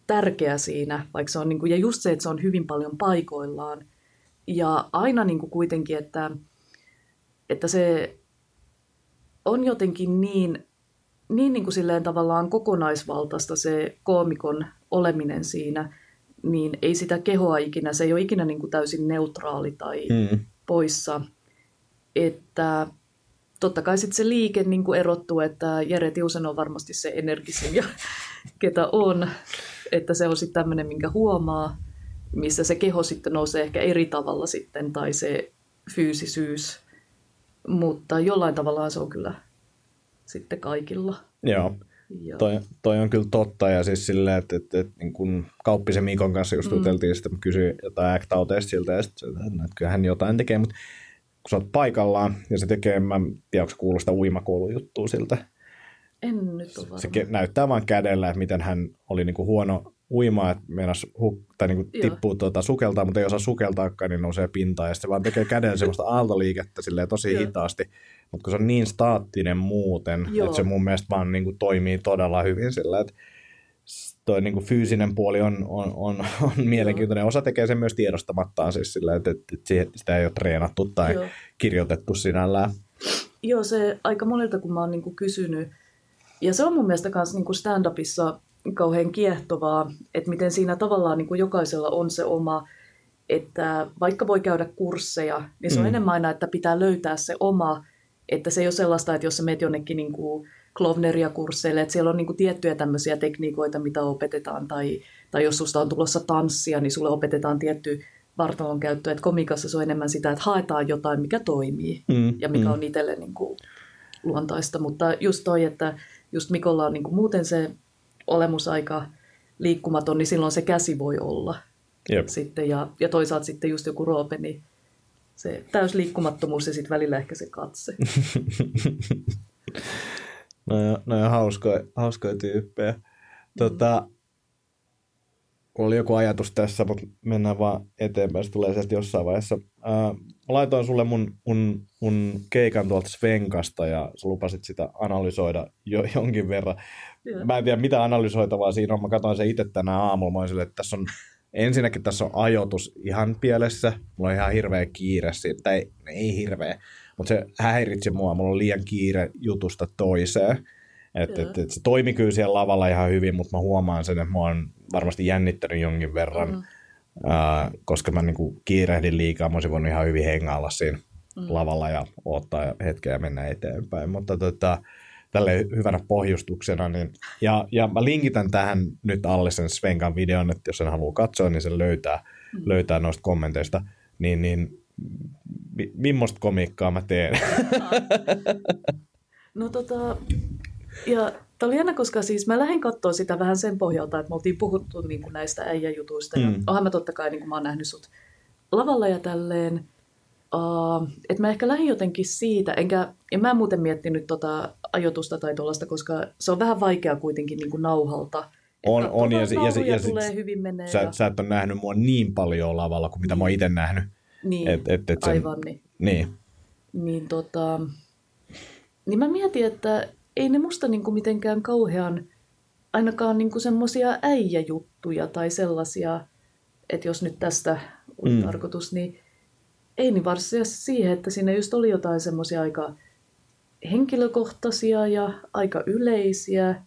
tärkeä siinä, vaikka se on, niin kuin, ja just se, että se on hyvin paljon paikoillaan. Ja aina niin kuin kuitenkin, että, että se on jotenkin niin, niin, niin kuin silleen tavallaan kokonaisvaltaista se koomikon oleminen siinä, niin ei sitä kehoa ikinä, se ei ole ikinä niin kuin täysin neutraali tai Mm. poissa. Että totta kai sitten se liike niin kuin erottuu, että Jere Tiusen on varmasti se energisin ja ketä on. Että se on sitten tämmöinen, minkä huomaa, missä se keho sitten nousee ehkä eri tavalla sitten, tai se fyysisyys. Mutta jollain tavalla se on kyllä sitten kaikilla. Joo, Ja, toi, toi on kyllä totta. Ja siis silleen, että, että, että niin kun Kauppisen Mikon kanssa just Mm. juteltiin, sitten kysyin jotain act siltä, ja sitten että kyllä hän jotain tekee, mutta kun sä oot paikallaan ja se tekee, mä en tiedä, onko sitä uimakoulujuttua siltä. en nyt ole varma. Se ke- näyttää vaan kädellä, että miten hän oli niinku huono uimaa, että meinas hu- tai niinku Joo. tippuu tuota, sukeltaa, mutta ei osaa sukeltaakaan, niin nousee pintaan. Ja sitten se vaan tekee kädellä semmoista aaltoliikettä silleen tosi Joo. hitaasti. Mutta kun se on niin staattinen muuten, Joo. että se mun mielestä vaan niinku toimii todella hyvin sillä, että toi niinku fyysinen puoli on, on, on, on mielenkiintoinen. Osa tekee sen myös tiedostamattaan siis sillä, että, että sitä ei ole treenattu tai Joo. kirjoitettu sinällään. Joo, se aika monilta, kun mä oon niinku kysynyt. Ja se on mun mielestä myös niinku stand-upissa kauhean kiehtovaa, että miten siinä tavallaan niinku jokaisella on se oma, että vaikka voi käydä kursseja, niin se on Mm. enemmän aina, että pitää löytää se oma, että se ei ole sellaista, että jos sä meet jonnekin niinku klovneria kursseille, että siellä on niinku tiettyjä tämmöisiä tekniikoita, mitä opetetaan, tai, tai jos susta on tulossa tanssia, niin sulle opetetaan tietty vartalon käyttö, että komikassa se on enemmän sitä, että haetaan jotain, mikä toimii Mm, ja mikä mm. on itselle niin kuin luontaista. Mutta just toi, että just Mikolla on niin kuin muuten se olemus aika liikkumaton, niin silloin se käsi voi olla Jep. sitten. Ja, ja toisaalta sitten just joku Roope, niin se täys liikkumattomuus ja sitten välillä ehkä se katse. No, no hauskoja, hauskoja tyyppejä. Tota, oli joku ajatus tässä, mutta mennään vaan eteenpäin. Se tulee sieltä jossain vaiheessa. Ää, laitoin sulle mun, mun, mun keikan tuolta Svenkasta ja sä lupasit sitä analysoida jo, jonkin verran. Joo. Mä en tiedä, mitä analysoitavaa siinä on. Mä katsoin sen itse tänä aamulla. Mä olin silleen, että tässä on, ensinnäkin tässä on ajoitus ihan pielessä. Mulla on ihan hirveä kiire siitä. Tai ei, ei hirveä, mutta se häiritsi mua. Mulla on liian kiire jutusta toiseen. Et, et, et se toimi kyllä siellä lavalla ihan hyvin, mutta mä huomaan sen, että mä oon varmasti jännittänyt jonkin verran, Mhm. mm. ää, koska mä niinku kiirehdin liikaa. Mä olisin voinut ihan hyvin hengailla siinä Mm. lavalla ja odottaa hetkeä ja mennä eteenpäin. Mutta tota, tälle hyvänä pohjustuksena. Niin, ja, ja mä linkitän tähän nyt alle sen Svenkan videon, että jos sen haluaa katsoa, niin sen löytää, Mm. löytää noista kommenteista. Niin, niin mi- millaista komiikkaa mä teen? No tota, ja tämä oli jännä, koska siis mä lähdin katsoa sitä vähän sen pohjalta, että me oltiin puhuttu niin kuin näistä äijäjutuista. Ja Mm. onhan mä totta kai, niin kuin mä oon nähnyt sut lavalla ja tälleen. Uh, että mä ehkä lähdin jotenkin siitä, enkä, en mä muuten miettinyt tota ajoitusta tai tuollaista, koska se on vähän vaikea kuitenkin niin kuin nauhalta. On- on, ja se- ja se- ja sit- tulee hyvin menee. Sä, ja, sä et ole nähnyt mua niin paljon lavalla kuin mitä mä oon itse nähnyt. Niin, Et, et, et sen, aivan niin. Niin. Niin, tota, niin mä mietin, että ei ne musta niinku mitenkään kauhean ainakaan niinku semmoisia äijäjuttuja tai sellaisia, että jos nyt tästä on Mm. tarkoitus, niin ei niin varsinaisesti siihen, että siinä just oli jotain semmoisia aika henkilökohtaisia ja aika yleisiä.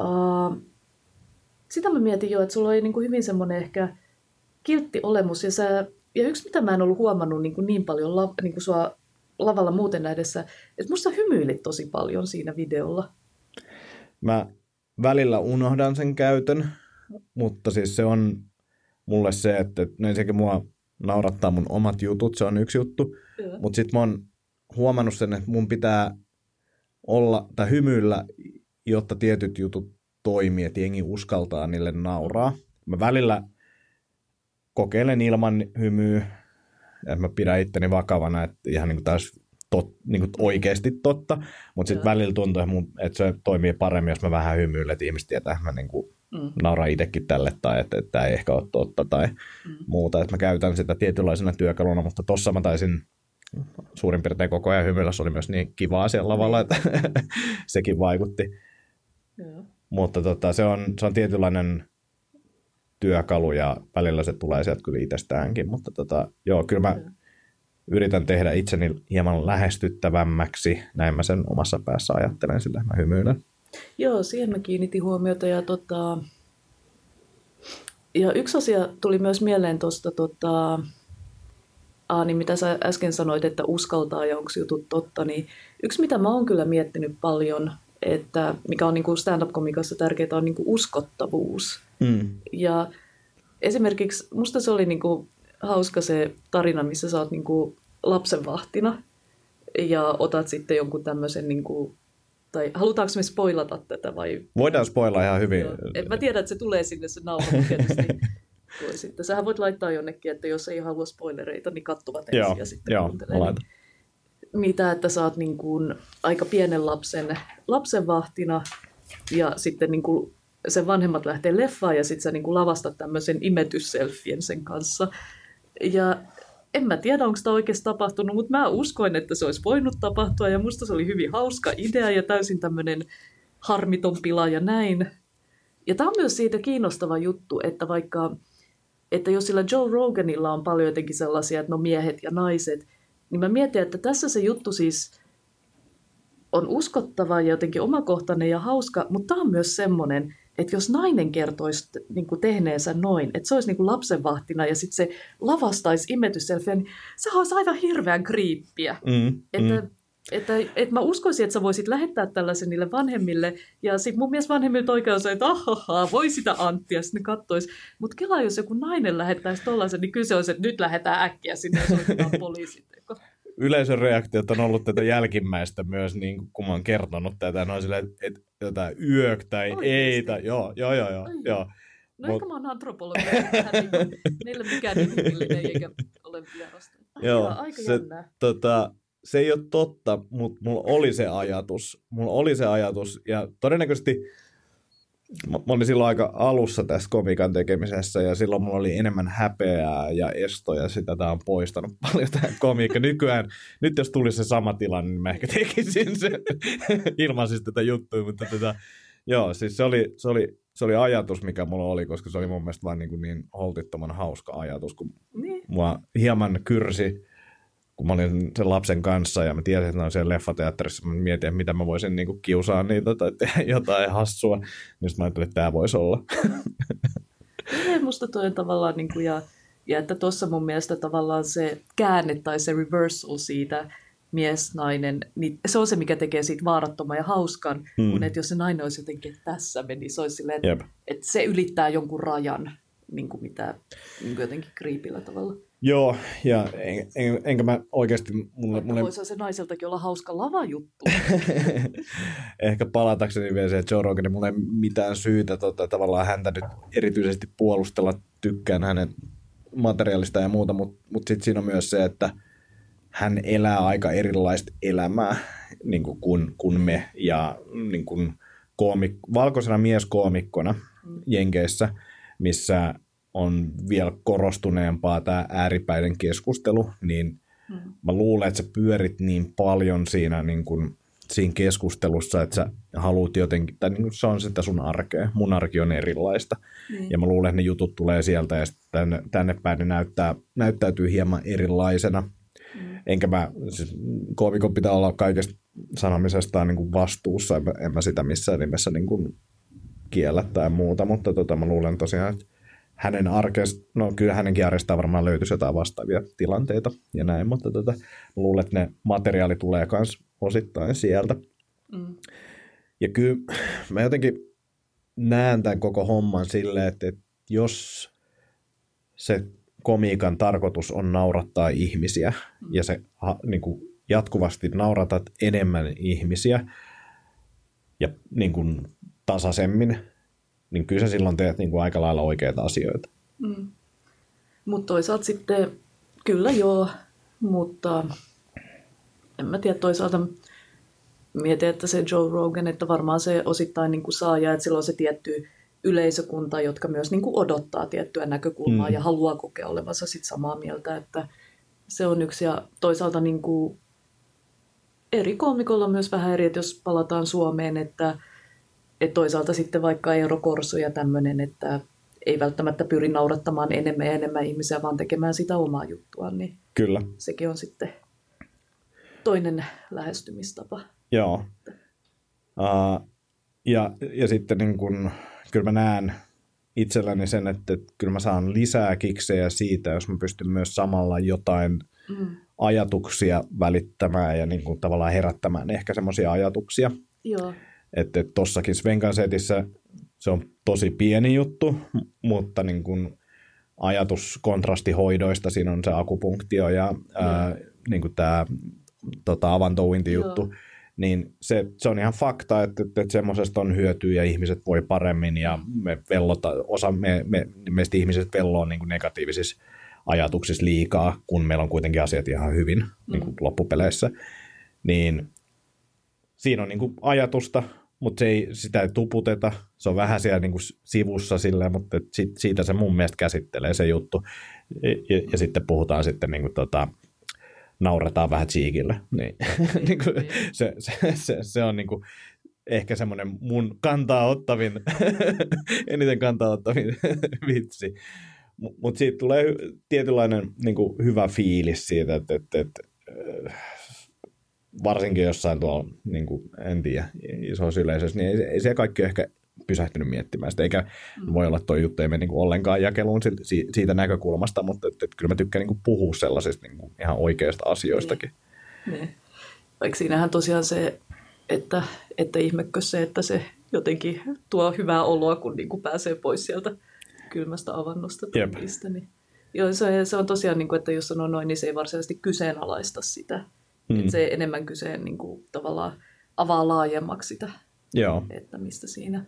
Uh, sitä mä mietin jo, että sulla oli niinku hyvin semmoinen ehkä kiltti olemus ja, sä, ja yksi mitä mä en ollut huomannut niin, kuin niin paljon la, niin kuin sua lavalla muuten nähdessä, että musta hymyilit tosi paljon siinä videolla. Mä välillä unohdan sen käytön, mutta siis se on mulle se, että no ensinnäkin mua naurattaa mun omat jutut, se on yksi juttu. Joo. Mutta sitten mä oon huomannut sen, että mun pitää olla tai hymyillä, jotta tietyt jutut toimii, että jengi uskaltaa niille nauraa. Mä välillä kokeilen ilman hymyä, että mä pidän itteni vakavana, että ihan niin kuin taas tot, niin kuin oikeasti totta, mutta sitten välillä tuntuu, että, se toimii paremmin, jos mä vähän hymyilen, että ihmiset tietää, että mä niin kuin Mm. nauraa itsekin tälle tai että, että tämä ei ehkä ole totta tai Mm. muuta, että mä käytän sitä tietynlaisena työkaluna, mutta tossa mä taisin suurin piirtein koko ajan hymyillä, se oli myös niin kivaa siellä lavalla, että sekin vaikutti. Joo. Mutta tota, se, on, se on tietynlainen työkalu ja välillä se tulee sieltä kyllä itsestäänkin, mutta tota, joo, kyllä mä yritän tehdä itseni hieman lähestyttävämmäksi, näin mä sen omassa päässä ajattelen, sillä mä hymyilen. Joo, siihen mä kiinnitin huomiota ja tota, Ja yksi asia tuli myös mieleen tuosta, tota, ah, niin mitä sä äsken sanoit, että uskaltaa ja onko jutut totta, niin yksi mitä mä oon kyllä miettinyt paljon, että mikä on niin kuin stand-up-komikassa tärkeää, on niin kuin uskottavuus. Mm. Ja esimerkiksi musta se oli niin kuin hauska se tarina, missä sä oot niin kuin lapsenvahtina ja otat sitten jonkun tämmöisen, niin kuin, tai halutaanko me spoilata tätä vai? Voidaan spoilaa ihan hyvin. Joo. En mä tiedä, että se tulee sinne se nauha, tietysti sitten. Sähän voit laittaa jonnekin, että jos ei halua spoilereita, niin kattuvat ensin Joo, ja sitten joo, kuuntelee. Mitä, että sä oot niin kuin aika pienen lapsen, lapsenvahtina ja sitten niin kuin sen vanhemmat lähtee leffaan ja sitten sä niin kuin lavastat tämmöisen imetysselfien sen kanssa. Ja en mä tiedä, onko tämä oikeasti tapahtunut, mutta mä uskoin, että se olisi voinut tapahtua ja musta se oli hyvin hauska idea ja täysin tämmöinen harmiton pila ja näin. Ja tämä on myös siitä kiinnostava juttu, että vaikka, että jos sillä Joe Roganilla on paljon jotenkin sellaisia, että no miehet ja naiset, niin mä mietin, että tässä se juttu siis on uskottava ja jotenkin omakohtainen ja hauska, mutta tämä on myös semmoinen, että jos nainen kertoisi niin kuin tehneensä noin, että se olisi niin kuin lapsenvahtina ja sitten se lavastaisi imetysselfiä, niin se olisi aivan hirveän kriippiä. Mm, Että, mm. Että, että mä uskoisin, että sä voisit lähettää tällaisen niille vanhemmille, ja sitten mun mielestä vanhemmilta oikein on se, että ahaha, voi sitä Anttia, sitten ne kattois. Mutta kela, jos joku nainen lähettäisi tollaisen, niin kyse olisi, että nyt lähdetään äkkiä sinne ja poliisit. Yleisön reaktiot on ollut tätä jälkimmäistä myös, niin kuin, kun mä oon kertonut tätä. Ne on silleen, että et, jotain yök tai Oikeesti? ei. Tai, joo, joo, joo, joo, joo. No Mut- ehkä mä oon antropologi, niin kuin, meille mikään inhimillinen eikä ole vierasta. Joo, aika se- jännää. tota, se ei ole totta, mutta mulla oli se ajatus. Mulla oli se ajatus ja todennäköisesti mä, mä olin silloin aika alussa tässä komikan tekemisessä ja silloin mulla oli enemmän häpeää ja estoja. Sitä tää on poistanut paljon tämä komiikka. Nykyään, nyt jos tulisi se sama tilanne, niin mä ehkä tekisin se ilman siis tätä juttua, mutta tätä, joo, siis se oli, se oli, se oli ajatus, mikä mulla oli, koska se oli mun mielestä vaan niin, niin holtittoman hauska ajatus, kun Niin. mua hieman kyrsi, kun mä olin sen lapsen kanssa ja mä tiesin, että ne on siellä leffateatterissa. Mä mietin, että mitä mä voisin niinku kiusaa niitä tai tehdä jotain hassua. Niin sitten mä ajattelin, että tämä voisi olla. Musta toi on tavallaan, niin kuin, ja, ja että tuossa mun mielestä tavallaan se käänne tai se reversal siitä mies, nainen, niin se on se, mikä tekee siitä vaarattoman ja hauskan, Mm. kun että jos se nainen olisi jotenkin, että tässä meni, se olisi silleen, että, että se ylittää jonkun rajan, niin kuin mitä niin kuin jotenkin kriipillä tavalla. Joo, ja en, en, enkä mä oikeasti, mulle, mulle voisi se naiseltakin olla hauska lavajuttu. ehkä palatakseni vielä se, että Joe Rogan, mulla ei mitään syytä tota, tavallaan häntä nyt erityisesti puolustella, tykkään hänen materiaalista ja muuta, mutta mut sitten siinä on myös se, että hän elää aika erilaista elämää niin kuin, kuin, kuin me ja niin kuin koomik, valkoisena mieskoomikkona Jenkeissä, missä on vielä korostuneempaa tämä ääripäiden keskustelu, niin Mm. mä luulen, että sä pyörit niin paljon siinä, niin kuin, siinä keskustelussa, että sä haluat jotenkin, tai niin se on sitä sun arkea. Mun arki on erilaista. Niin. Ja mä luulen, että ne jutut tulee sieltä ja sitten tänne, tänne päin ne näyttää, näyttäytyy hieman erilaisena. Mm. Enkä mä, siis koomikon pitää olla kaikesta sanomisestaan niin kuin vastuussa, en mä, en mä sitä missään nimessä niin kuin kiellä tai muuta, mutta tota, mä luulen tosiaan, että hänen arkes, no kyllä hänenkin arjestaan varmaan löytyisi jotain vastaavia tilanteita ja näin, mutta tota, mä luulen, että ne materiaali tulee myös osittain sieltä. Mm. Ja kyllä mä jotenkin näen tämän koko homman silleen, että, että jos se komiikan tarkoitus on naurattaa ihmisiä ja se ha, niin kuin jatkuvasti nauratat enemmän ihmisiä ja niin kuin tasaisemmin, niin kyllä sä silloin teet niin kuin aika lailla oikeita asioita. Mm. Mutta toisaalta sitten, kyllä joo, mutta en mä tiedä, toisaalta mietin, että se Joe Rogan, että varmaan se osittain niin kuin saa ja että sillä on se tietty yleisökunta, jotka myös niin kuin odottaa tiettyä näkökulmaa Mm. ja haluaa kokea olevansa sit samaa mieltä, että se on yksi ja toisaalta niin kuin eri koomikolla myös vähän eri, että jos palataan Suomeen, että, että toisaalta sitten vaikka Eero Korso ja tämmöinen, että ei välttämättä pyri naurattamaan enemmän ja enemmän ihmisiä, vaan tekemään sitä omaa juttuaan, niin Kyllä, sekin on sitten toinen lähestymistapa. joo. Uh, ja, ja sitten niin kun, kyllä mä näen itselläni sen, että, että kyllä mä saan lisää kiksejä siitä, jos mä pystyn myös samalla jotain mm. ajatuksia välittämään ja niin kuin tavallaan herättämään ehkä semmoisia ajatuksia. Joo. Että et tossakin Svenkan setissä se on tosi pieni juttu, mutta niin kuin ajatus kontrastihoidoista, siinä on se akupunktio ja mm. ää, niin kuin tämä tota, avantouinti-juttu, Joo. niin se, se on ihan fakta, että, että, että semmoisesta on hyötyä ja ihmiset voi paremmin ja me vellota, osa me, me, meistä ihmiset velloo niin kuin negatiivisissa ajatuksissa liikaa, kun meillä on kuitenkin asiat ihan hyvin mm. niin kuin loppupeleissä. Niin siinä on niin kuin ajatusta, mutta se ei, sitä ei tuputeta. Se on vähän siellä niin kuin sivussa silleen, mutta sit, siitä se mun mielestä käsittelee se juttu. Ja, ja, sitten puhutaan sitten niin kuin tota, nauretaan vähän Cheekille. Niin. niin kuin, se, se, se, se, on niin kuin, ehkä semmoinen mun kantaa ottavin, eniten kantaa ottavin vitsi. Mutta siitä tulee tietynlainen niin kuin, hyvä fiilis siitä, että, että, että varsinkin jossain tuolla, niin kuin, en tiedä, isossa yleisössä, niin ei, ei se kaikki ehkä pysähtynyt miettimään sitä, eikä mm. voi olla tuo juttu ei mene niin ollenkaan jakeluun siitä näkökulmasta, mutta että, että kyllä mä tykkään niin kuin puhua sellaisista niin kuin ihan oikeista asioistakin. Niin. niin. Vaikka siinähän tosiaan se, että, että ihmekö se, että se jotenkin tuo hyvää oloa, kun niin kuin pääsee pois sieltä kylmästä avannosta tai niin Joo, se, se on tosiaan, niin kuin, että jos sanoo noin, niin se ei varsinaisesti kyseenalaista sitä. Mm. Se enemmän kyse niin kuin, tavallaan avaa laajemmaksi sitä, Joo. että mistä siinä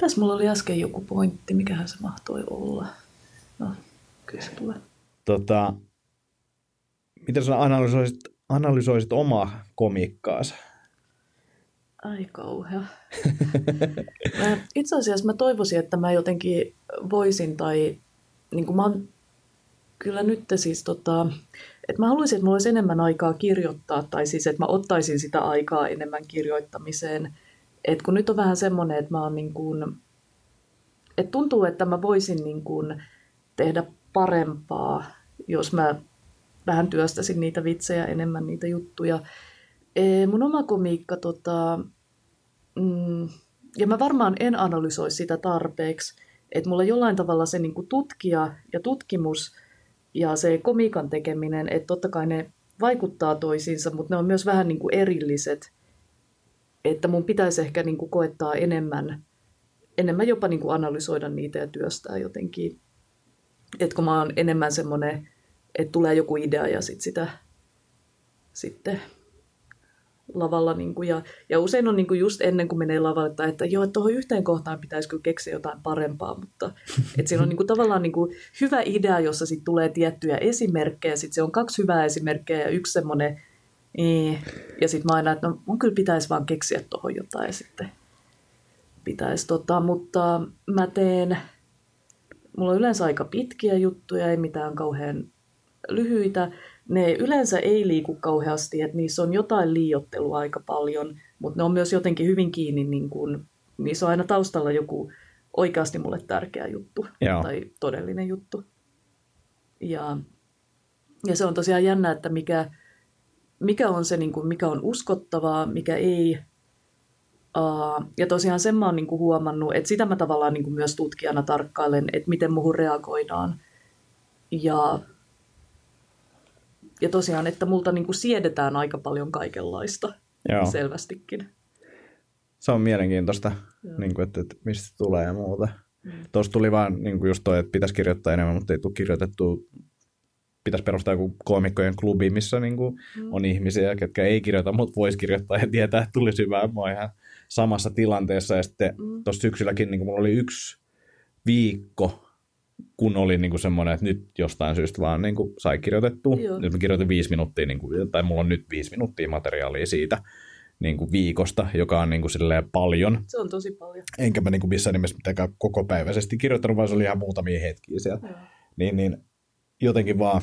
tässä mulla oli äsken joku pointti, mikähän se mahtoi olla. No, kyllä se tulee. Tota, miten sä analysoisit, analysoisit omaa komikkaasi? Ai kauhea. mä, itse asiassa mä toivoisin, että mä jotenkin voisin tai niin kuin mä oon, kyllä nyt siis tota, että mä haluaisin, että mulla olisi enemmän aikaa kirjoittaa tai siis, että mä ottaisin sitä aikaa enemmän kirjoittamiseen – et kun nyt on vähän semmoinen, että mä oon niin kuin, että tuntuu, että mä voisin niin kuin tehdä parempaa, jos mä vähän työstäisin niitä vitsejä enemmän, niitä juttuja. E, mun oma komiikka, tota, mm, ja mä varmaan en analysoi sitä tarpeeksi, että mulla jollain tavalla se niin kuin tutkija ja tutkimus ja se komiikan tekeminen, että totta kai ne vaikuttaa toisiinsa, mutta ne on myös vähän niin kuin erilliset – että mun pitäisi ehkä niin kuin koettaa enemmän, enemmän jopa niin kuin analysoida niitä ja työstää jotenkin. Että kun mä oon enemmän semmoinen, että tulee joku idea ja sit sitä sitten lavalla. Niin kuin, ja, ja usein on niin kuin just ennen kuin menee lavalle, että, että joo, tuohon yhteen kohtaan pitäisi kyllä keksiä jotain parempaa, mutta että siinä on niin kuin, tavallaan niin kuin hyvä idea, jossa sitten tulee tiettyjä esimerkkejä, sitten se on kaksi hyvää esimerkkejä ja yksi semmoinen niin. Ja sitten mä aina, että no mun kyllä pitäisi vaan keksiä tuohon jotain ja sitten pitäisi tota, mutta mä teen, mulla on yleensä aika pitkiä juttuja, ei mitään kauhean lyhyitä. Ne yleensä ei liiku kauheasti, että niissä on jotain liiottelua aika paljon, mutta ne on myös jotenkin hyvin kiinni, niin kun, niissä on aina taustalla joku oikeasti mulle tärkeä juttu Joo. tai todellinen juttu. Ja, ja se on tosiaan jännä, että mikä, mikä on se, niin kuin, mikä on uskottavaa, mikä ei. Uh, ja tosiaan sen mä oon niin kuin huomannut, että sitä mä tavallaan niin kuin myös tutkijana tarkkailen, että miten muuhun reagoidaan. Ja, ja tosiaan, että multa niin kuin siedetään aika paljon kaikenlaista Joo. selvästikin. Se on mielenkiintoista, niin kuin, että, että mistä tulee ja muuta. Mm. Tuossa tuli vaan niin kuin just toi, että pitäisi kirjoittaa enemmän, mutta ei tule kirjoitettu pitäisi perustaa joku koomikkojen klubi, missä niin kuin mm. on ihmisiä, ketkä ei kirjoita, mutta voisi kirjoittaa ja tietää, että tulisi hyvää. Mä oon ihan samassa tilanteessa. Ja sitten mm. tuossa syksylläkin niin kuin mulla oli yksi viikko, kun oli niin kuin semmoinen, että nyt jostain syystä vaan niin kuin sai kirjoitettua. Joo. Nyt mä kirjoitin viisi minuuttia, niin kuin, tai mulla on nyt viisi minuuttia materiaalia siitä niin kuin viikosta, joka on niin kuin paljon. Se on tosi paljon. Enkä mä niin kuin missään nimessä mitenkään kokopäiväisesti kirjoittanut, vaan se oli ihan muutamia hetkiä siellä. Joo. Niin, niin jotenkin vaan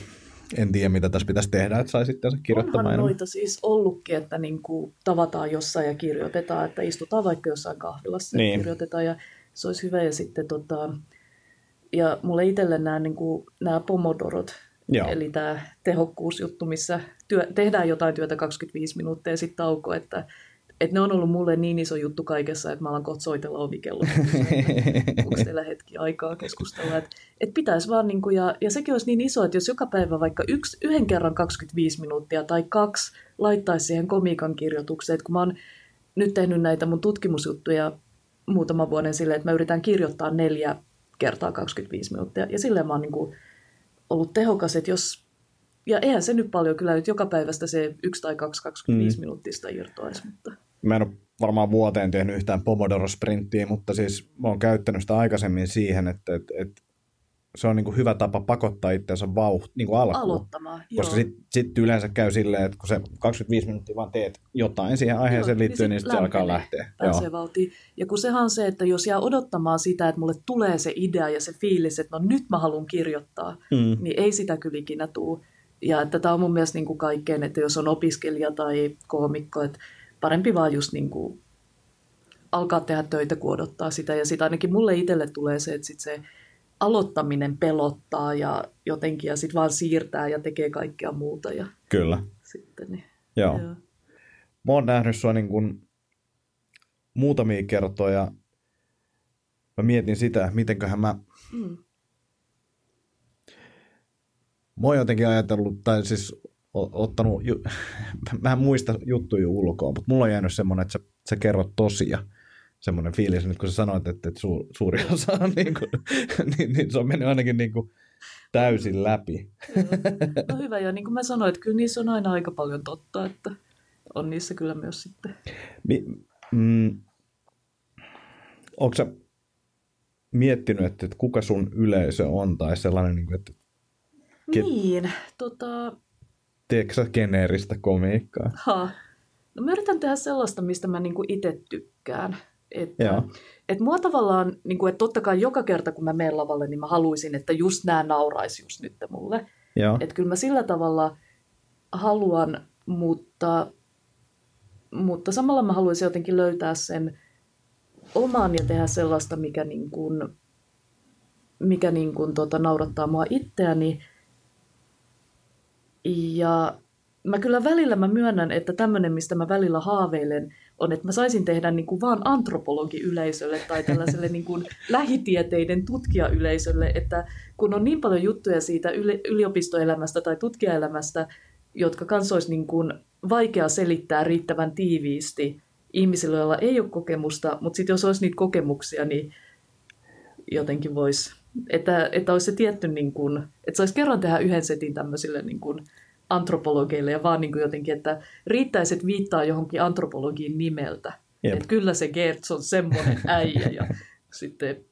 en tiedä, mitä tässä pitäisi tehdä, että saisi sitten kirjoittamaan. Onhan noita siis ollutkin, että niin kuin tavataan jossain ja kirjoitetaan, että istutaan vaikka jossain kahvilassa niin. ja kirjoitetaan ja se olisi hyvä. Ja sitten tota, ja mulle itselle nämä, niin kuin, nämä pomodorot, Joo. eli tämä tehokkuusjuttu, missä työ, tehdään jotain työtä 25 minuuttia ja sitten tauko, että että ne on ollut mulle niin iso juttu kaikessa, että mä alan kohta soitella ovikello. Onko teillä hetki aikaa keskustella? Että et pitäisi vaan, niin kuin, ja, ja sekin olisi niin iso, että jos joka päivä vaikka yksi, yhden kerran 25 minuuttia tai kaksi laittaisi siihen komiikan kirjoitukseen, että kun mä oon nyt tehnyt näitä mun tutkimusjuttuja muutaman vuoden silleen, että mä yritän kirjoittaa neljä kertaa 25 minuuttia. Ja silleen mä oon niin kuin ollut tehokas, että jos ja eihän se nyt paljon kyllä nyt joka päivästä se yksi tai kaksi 25 mm. minuuttista irtoaisi. Mutta... Mä en ole varmaan vuoteen tehnyt yhtään Pomodoro-sprinttiä, mutta siis mä oon käyttänyt sitä aikaisemmin siihen, että, että, että se on niin kuin hyvä tapa pakottaa itseänsä vauht, niin kuin alkuun. Aloittamaan, Koska sitten sit yleensä käy silleen, että kun se 25 minuuttia vaan teet jotain siihen aiheeseen joo, liittyen, niin, niin sitten se alkaa lähteä. Pääsee valtiin. Ja kun sehän on se, että jos jää odottamaan sitä, että mulle tulee se idea ja se fiilis, että no nyt mä haluan kirjoittaa, mm. niin ei sitä kyllä ikinä tule. Ja että tämä on mun mielestä niin kuin kaikkeen, että jos on opiskelija tai koomikko, että parempi vaan just niin kuin alkaa tehdä töitä, kun odottaa sitä. Ja sitten ainakin mulle itselle tulee se, että sit se aloittaminen pelottaa ja jotenkin, ja sitten vaan siirtää ja tekee kaikkea muuta. Ja Kyllä. Sitten, niin, joo. joo. Mä oon nähnyt sua niin kuin muutamia kertoja. Mä mietin sitä, mitenköhän mä... Mm mä oon jotenkin ajatellut, tai siis ottanut, ju, mä en muista juttuja ulkoa, mutta mulla on jäänyt semmoinen, että sä, sä kerrot tosia. Semmoinen fiilis, nyt kun sä sanoit, että, että su, suuri osa on niin, kuin, niin, niin, se on mennyt ainakin niin kuin täysin läpi. No hyvä, ja niin kuin mä sanoin, että kyllä niissä on aina aika paljon totta, että on niissä kyllä myös sitten. Mi, mm, onko sä miettinyt, että, että kuka sun yleisö on, tai sellainen, niin kuin, että Ke- niin, tota... Teekö sä geneeristä komiikkaa? Ha. No mä yritän tehdä sellaista, mistä mä niinku itse tykkään. Että, et mua tavallaan, niinku, että totta kai joka kerta kun mä menen lavalle, niin mä haluaisin, että just nämä nauraisi just nyt mulle. Että kyllä mä sillä tavalla haluan, mutta, mutta samalla mä haluaisin jotenkin löytää sen oman ja tehdä sellaista, mikä, niin kuin, mikä niin kuin, tota, naurattaa mua itseäni. Ja mä kyllä välillä mä myönnän, että tämmöinen, mistä mä välillä haaveilen, on, että mä saisin tehdä niin kuin vaan antropologiyleisölle tai tällaiselle niin kuin lähitieteiden tutkijayleisölle, että kun on niin paljon juttuja siitä yliopistoelämästä tai tutkijaelämästä, jotka kanssa olisi niin kuin vaikea selittää riittävän tiiviisti ihmisille, joilla ei ole kokemusta, mutta sitten jos olisi niitä kokemuksia, niin jotenkin voisi että, että olisi se tietty, niin kuin, että saisi kerran tehdä yhden setin tämmöisille niin kuin antropologeille ja vaan niin kuin jotenkin, että riittäisi, että viittaa johonkin antropologiin nimeltä. Että kyllä se Gertz on semmoinen äijä ja sitten...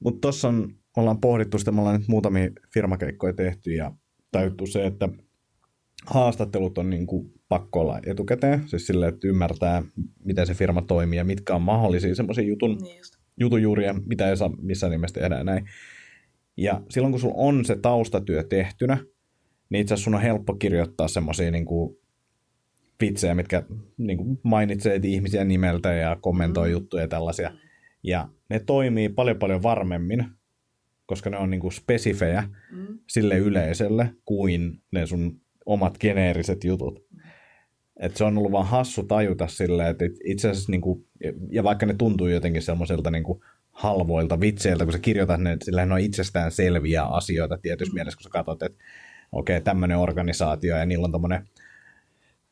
Mutta tuossa on, ollaan pohdittu sitä, me ollaan nyt muutamia firmakeikkoja tehty ja täytyy se, että haastattelut on niin kuin pakko olla etukäteen, siis silleen, että ymmärtää, miten se firma toimii ja mitkä on mahdollisia semmoisia jutun niin just jutujuuria, mitä ei saa missään nimessä tehdä näin. Ja silloin kun sulla on se taustatyö tehtynä, niin itse asiassa sun on helppo kirjoittaa semmoisia niin vitsejä, mitkä niin kuin mainitsee ihmisiä nimeltä ja kommentoi mm. juttuja ja tällaisia. Ja ne toimii paljon paljon varmemmin, koska ne on niin kuin spesifejä mm. sille yleisölle kuin ne sun omat geneeriset jutut. Et se on ollut vaan hassu tajuta silleen, että itse asiassa, niin kuin, ja vaikka ne tuntuu jotenkin semmoiselta niin halvoilta vitseiltä, kun sä kirjoitat ne, sillä ne on itsestään selviä asioita tietyssä mm. mielessä, kun sä katsot, että okei, okay, tämmöinen organisaatio ja niillä on tommonen,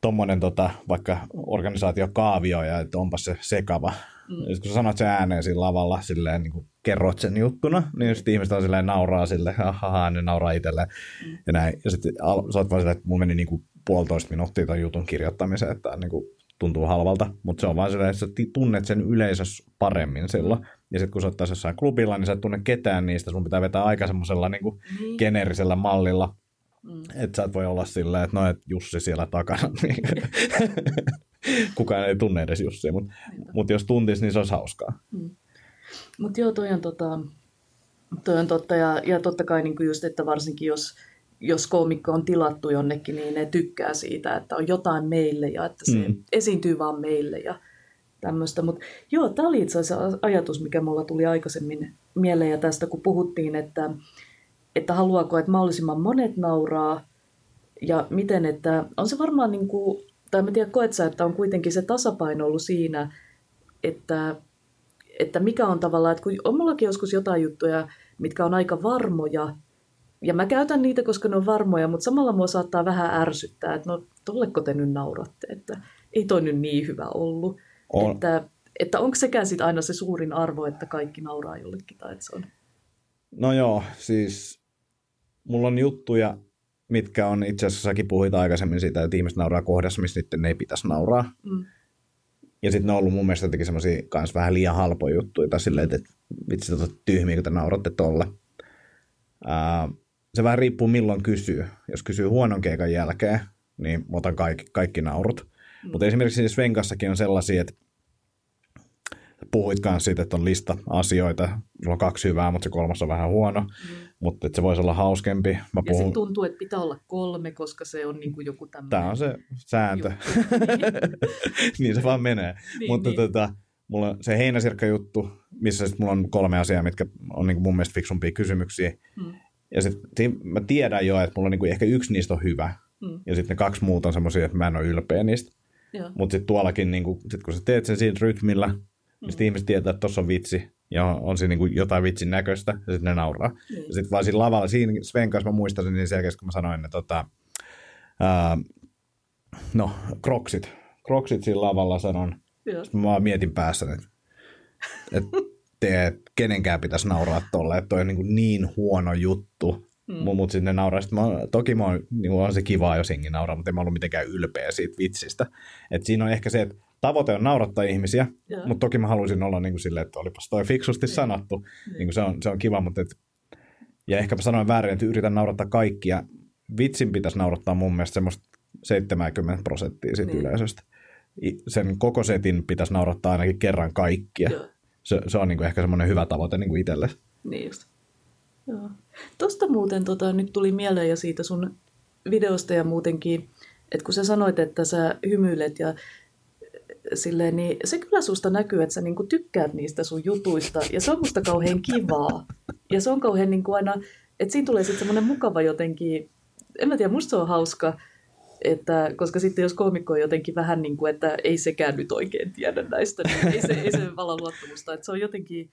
tommonen tota, vaikka organisaatiokaavio ja että onpa se sekava. Mm. Ja kun sä sanot sen ääneen siinä lavalla, silleen niin kuin kerrot sen juttuna, niin sitten ihmiset on silleen nauraa silleen, ahaa, ne nauraa itselleen mm. ja näin. Ja sitten sä oot vaan silleen, että mulla meni niin kuin puolitoista minuuttia ton jutun kirjoittamiseen, että niin kuin tuntuu halvalta, mutta se on vaan sellainen, että sä tunnet sen yleisössä paremmin silloin. Ja sitten kun sä oot taas jossain klubilla, niin sä et tunne ketään niistä, sun pitää vetää aika semmoisella niin kuin mm. geneerisellä mallilla, mm. että sä et voi olla silleen, että no, et Jussi siellä takana, niin kukaan ei tunne edes Jussia, mutta mut jos tuntisi, niin se olisi hauskaa. Mm. Mutta joo, toi on, tota, toi on totta, ja, ja totta kai niin just, että varsinkin jos jos koomikko on tilattu jonnekin, niin ne tykkää siitä, että on jotain meille ja että se mm. esiintyy vaan meille ja tämmöistä. Mutta joo, tämä oli itse asiassa ajatus, mikä mulla tuli aikaisemmin mieleen ja tästä, kun puhuttiin, että, että haluaako, että mahdollisimman monet nauraa ja miten, että on se varmaan niin kuin tai mä tiedän, koet sä, että on kuitenkin se tasapaino ollut siinä, että, että mikä on tavallaan, että kun on mullakin joskus jotain juttuja, mitkä on aika varmoja, ja mä käytän niitä, koska ne on varmoja, mutta samalla mua saattaa vähän ärsyttää, että no tolleko te nyt nauratte, että ei toi nyt niin hyvä ollut. On. Että, että onko sekään sitten aina se suurin arvo, että kaikki nauraa jollekin tai että se on... No joo, siis mulla on juttuja, mitkä on itse asiassa, säkin puhuit aikaisemmin siitä, että ihmiset nauraa kohdassa, missä niiden ei pitäisi nauraa. Mm. Ja sitten ne on ollut mun mielestä jotenkin semmoisia kans vähän liian halpoja juttuja, tai silleen, että vitsi, tota tyhmiä, kun te nauratte tolle. Uh, se vähän riippuu milloin kysyy. Jos kysyy huonon keikan jälkeen, niin otan kaikki, kaikki naurut. Mm. Mutta esimerkiksi Svenkassakin on sellaisia, että puhuit kanssa siitä, että on lista asioita, sulla on kaksi hyvää, mutta se kolmas on vähän huono, mm. mutta että se voisi olla hauskempi. Mä puhun... Ja se tuntuu, että pitää olla kolme, koska se on niin kuin joku tämmöinen... Tämä on se sääntö. niin se vaan menee. Niin, mutta niin. Tota, mulla on se heinäsirkka-juttu, missä sit mulla on kolme asiaa, mitkä on niin kuin mun mielestä fiksumpia kysymyksiä. Mm. Ja sitten mä tiedän jo, että mulla on niin kuin ehkä yksi niistä on hyvä. Mm. Ja sitten ne kaksi muuta on semmoisia, että mä en ole ylpeä niistä. Mutta sitten tuollakin, niin kun, sit kun sä teet sen siinä rytmillä, mm. niin sitten ihmiset tietää, että tuossa on vitsi ja on siinä niin jotain vitsin näköistä, ja sitten ne nauraa. Mm. Ja sitten vaan siinä lavalla, siinä Sven kanssa mä muistan niin selkeästi, kun mä sanoin, että tota, ää, no, kroksit. Kroksit siinä lavalla sanon. Sitten mä vaan mietin päässä, että, että te, kenenkään pitäisi nauraa tolle, että toi on niin, niin huono juttu, Mm. Mutta sitten ne nauraa. Sit mä, toki mä oon, niin on se kivaa, jos hengi nauraa, mutta en mä ollut mitenkään ylpeä siitä vitsistä. Et siinä on ehkä se, että tavoite on naurattaa ihmisiä, yeah. mutta toki mä haluaisin olla niin kuin silleen, että olipas toi fiksusti yeah. sanottu. Yeah. Niin kuin se, on, se on kiva, mutta et, ja ehkä mä sanoin väärin, että yritän naurattaa kaikkia. Vitsin pitäisi naurattaa mun mielestä semmoista 70 prosenttia siitä niin. yleisöstä. Sen koko setin pitäisi naurattaa ainakin kerran kaikkia. Se, se on niin kuin ehkä semmoinen hyvä tavoite niin kuin itselle. Niin just. Joo. Tuosta muuten tota, nyt tuli mieleen ja siitä sun videosta ja muutenkin, että kun sä sanoit, että sä hymyilet ja silleen, niin se kyllä susta näkyy, että sä niinku tykkäät niistä sun jutuista ja se on musta kauhean kivaa. Ja se on kauhean niinku aina, että siinä tulee sitten semmoinen mukava jotenkin, en mä tiedä, musta se on hauska, että, koska sitten jos koomikko on jotenkin vähän niin kuin, että ei sekään nyt oikein tiedä näistä, niin ei se, ei se vala luottamusta. Että se on jotenkin,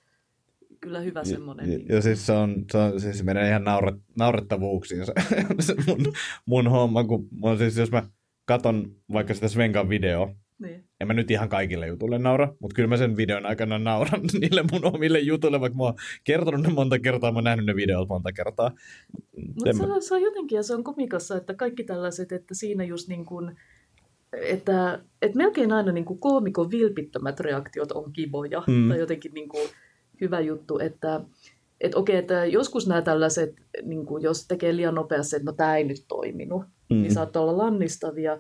kyllä hyvä semmoinen. Ja, niin. ja siis se, on, se, on, siis se menee ihan nauret, naurettavuuksiin se, se mun, mun homma, kun mun, siis jos mä katon vaikka sitä Svenkan video, niin. En mä nyt ihan kaikille jutulle naura, mutta kyllä mä sen videon aikana nauran niille mun omille jutuille, vaikka mä oon kertonut ne monta kertaa, mä oon nähnyt ne videot monta kertaa. Mutta se, on, se on jotenkin, ja se on komikassa, että kaikki tällaiset, että siinä just niin kuin, että, että melkein aina niin kuin koomikon vilpittömät reaktiot on kivoja, mm. tai jotenkin niin kuin, hyvä juttu, että et okei, että joskus nämä tällaiset, niin kuin jos tekee liian nopeasti, että no tämä ei nyt toiminut, niin mm. niin saattaa olla lannistavia.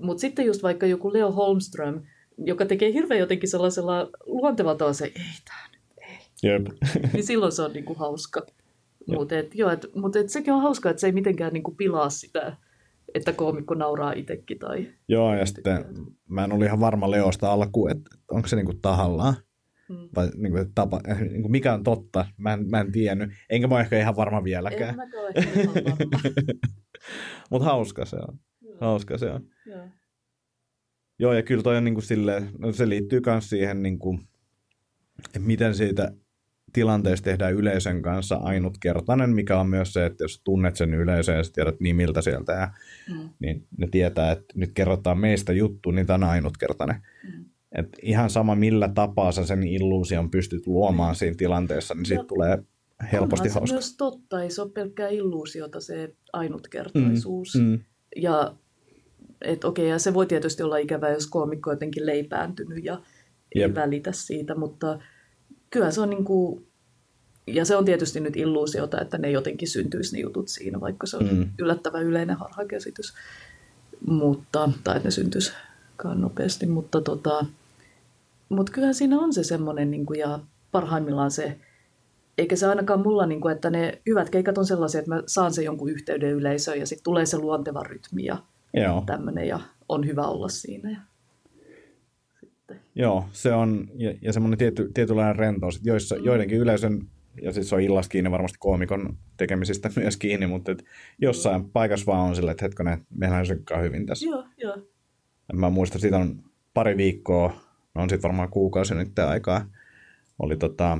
Mutta sitten just vaikka joku Leo Holmström, joka tekee hirveän jotenkin sellaisella luontevalla tavalla se, ei tämä nyt, ei. Jep. niin silloin se on niin kuin hauska. Mutta et, joo, et, mut et sekin on hauska, että se ei mitenkään niin kuin pilaa sitä, että koomikko nauraa itsekin. Tai joo, ja sitten mä en ole ihan varma Leosta alkuun, että onko se niin kuin tahallaan. Mm. Tai niin kuin, tapa, niin kuin mikä on totta, mä en, mä en tiennyt. Enkä mä ole ehkä ihan varma vieläkään. En mä Mutta hauska se on. Hauska se on. Joo. Joo, ja kyllä toi on niin kuin silleen, no se liittyy myös siihen, niin kuin, että miten siitä tilanteesta tehdään yleisön kanssa ainutkertainen, mikä on myös se, että jos tunnet sen yleisön ja sä tiedät nimiltä sieltä, ja, mm. niin ne tietää, että nyt kerrotaan meistä juttu, niin tämä on ainutkertainen. Mm. Et ihan sama millä tapaa sä sen illuusion pystyt luomaan siinä tilanteessa, niin siitä tulee helposti hauska. se myös totta, ei se ole pelkkää illuusiota se ainutkertaisuus. Mm, mm. Ja et okei, ja se voi tietysti olla ikävää, jos koomikko on jotenkin leipääntynyt ja Jep. ei välitä siitä, mutta kyllä se on niin kuin, ja se on tietysti nyt illuusiota, että ne jotenkin syntyisi ne jutut siinä, vaikka se on mm. yllättävän yleinen harhakäsitys, mutta, tai että ne syntyisikaan nopeasti, mutta tota, mutta kyllähän siinä on se semmoinen, niin kuin, ja parhaimmillaan se, eikä se ainakaan mulla, niin kuin, että ne hyvät keikat on sellaisia, että mä saan sen jonkun yhteyden yleisöön ja sitten tulee se luonteva rytmi ja tämmöinen ja on hyvä olla siinä. Ja sitten. Joo, se on, ja, ja semmoinen tiety, tietynlainen rentous, joissa mm. joidenkin yleisön, ja sitten se on illasta kiinni varmasti koomikon tekemisistä myös kiinni, mutta et jossain mm. paikassa vaan on sillä, että hetkonen, meillä on hyvin tässä. Joo, joo. Mä muistan, siitä on pari viikkoa, no on sitten varmaan kuukausi nyt aikaa, oli tota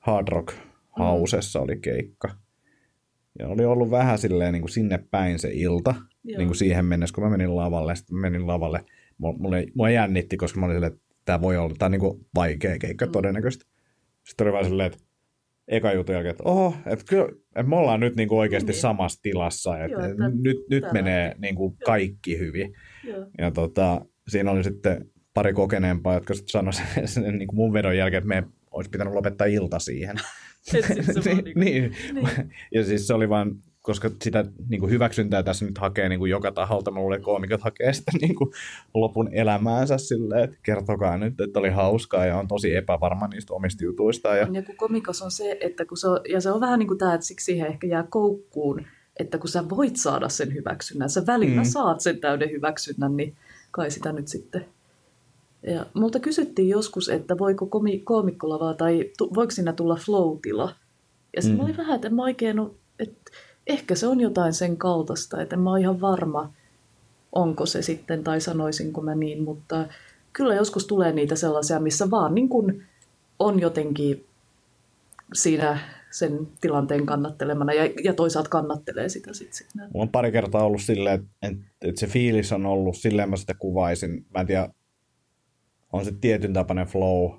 Hard Rock Hausessa oli keikka. Ja oli ollut vähän silleen niin kuin sinne päin se ilta, Joo. niin kuin siihen mennessä, kun mä menin lavalle. Sitten menin lavalle, mulle, mulle jännitti, koska mä olin silleen, että tämä voi olla, tämä on niin kuin vaikea keikka mm. todennäköisesti. Sitten oli vaan silleen, että eka jutun jälkeen, että oho, että kyllä, että me ollaan nyt niin kuin oikeasti niin. samassa tilassa, että, Joo, että nyt, nyt menee niin kuin kaikki hyvin. Joo. Ja tota, siinä oli sitten pari kokeneempaa, jotka sitten sanoivat sen, sen niin kuin mun vedon jälkeen, että me olisi pitänyt lopettaa ilta siihen. niin, niin, niin. Ja siis se oli vaan, koska sitä niin kuin hyväksyntää tässä nyt hakee niin kuin joka taholta, mä luulen, että koomikot hakee sitä niin kuin lopun elämäänsä silleen, että kertokaa nyt, että oli hauskaa ja on tosi epävarma niistä omista jutuista. Ja, ja kun komikos on se, että kun se on, ja se on vähän niin kuin tämä, että siksi siihen ehkä jää koukkuun, että kun sä voit saada sen hyväksynnän, sä välillä mm. saat sen täyden hyväksynnän, niin kai sitä nyt sitten ja multa kysyttiin joskus, että voiko komi- koomikkolavaa tai tu- voiko siinä tulla flow-tila. Ja sitten mm. oli vähän, että en mä oikein että ehkä se on jotain sen kaltaista, että en mä ole ihan varma, onko se sitten, tai sanoisinko mä niin, mutta kyllä joskus tulee niitä sellaisia, missä vaan niin kuin on jotenkin siinä sen tilanteen kannattelemana ja, ja toisaalta kannattelee sitä sitten. Sit. Mulla on pari kertaa ollut silleen, että, että se fiilis on ollut, silleen mä sitä kuvaisin. Mä en tiedä, on se tietyn tapainen flow,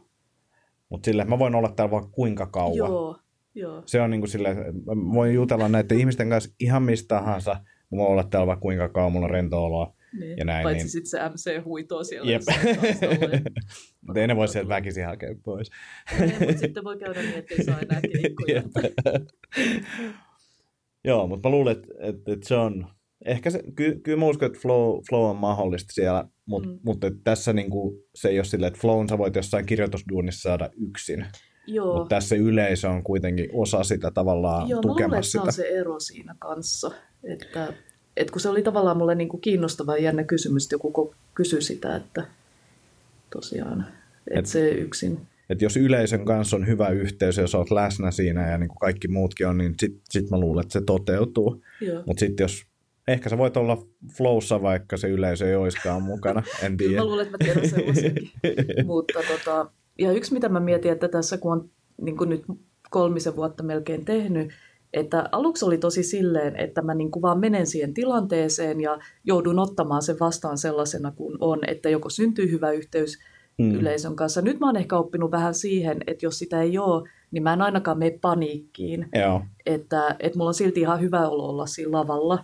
mutta sille mä voin olla täällä vaikka kuinka kauan. Joo, joo. Se on niin kuin sille, voin jutella näiden ihmisten kanssa ihan mistä tahansa, mä voin olla täällä vaikka kuinka kauan, mulla on rento oloa. Niin. Ja näin, Paitsi niin... sitten se MC huitoo siellä. Jep. mutta ei ne voi sieltä väkisin hakea pois. Mutta sitten voi käydä niin, ettei saa enää keikkoja. Joo, mutta mä luulen, että, että, että se on, ehkä se, ky, kyllä mä uskon, että flow, flow on mahdollista siellä, mutta mm. mut tässä niinku, se ei ole silleen, että flown sä voit jossain kirjoitusduunissa saada yksin. Joo. Mutta tässä yleisö on kuitenkin osa sitä tavallaan Joo, tukemassa sitä. Joo, on se ero siinä kanssa. Että, että kun se oli tavallaan mulle niinku kiinnostava ja jännä kysymys, että joku kysyi sitä, että tosiaan, että et, se yksin. Että jos yleisön kanssa on hyvä yhteys, jos olet läsnä siinä ja niin kuin kaikki muutkin on, niin sitten sit mä luulen, että se toteutuu. Mutta sitten jos Ehkä sä voit olla flowssa, vaikka se yleisö ei oiskaan mukana, en tiedä. mä luulen, että mä tiedän sellaisenkin. Mutta tota, ja yksi mitä mä mietin, että tässä kun on niin kuin nyt kolmisen vuotta melkein tehnyt, että aluksi oli tosi silleen, että mä niin kuin vaan menen siihen tilanteeseen ja joudun ottamaan sen vastaan sellaisena kuin on, että joko syntyy hyvä yhteys hmm. yleisön kanssa. Nyt mä oon ehkä oppinut vähän siihen, että jos sitä ei ole, niin mä en ainakaan mene paniikkiin. Joo. Että, että mulla on silti ihan hyvä olo olla siinä lavalla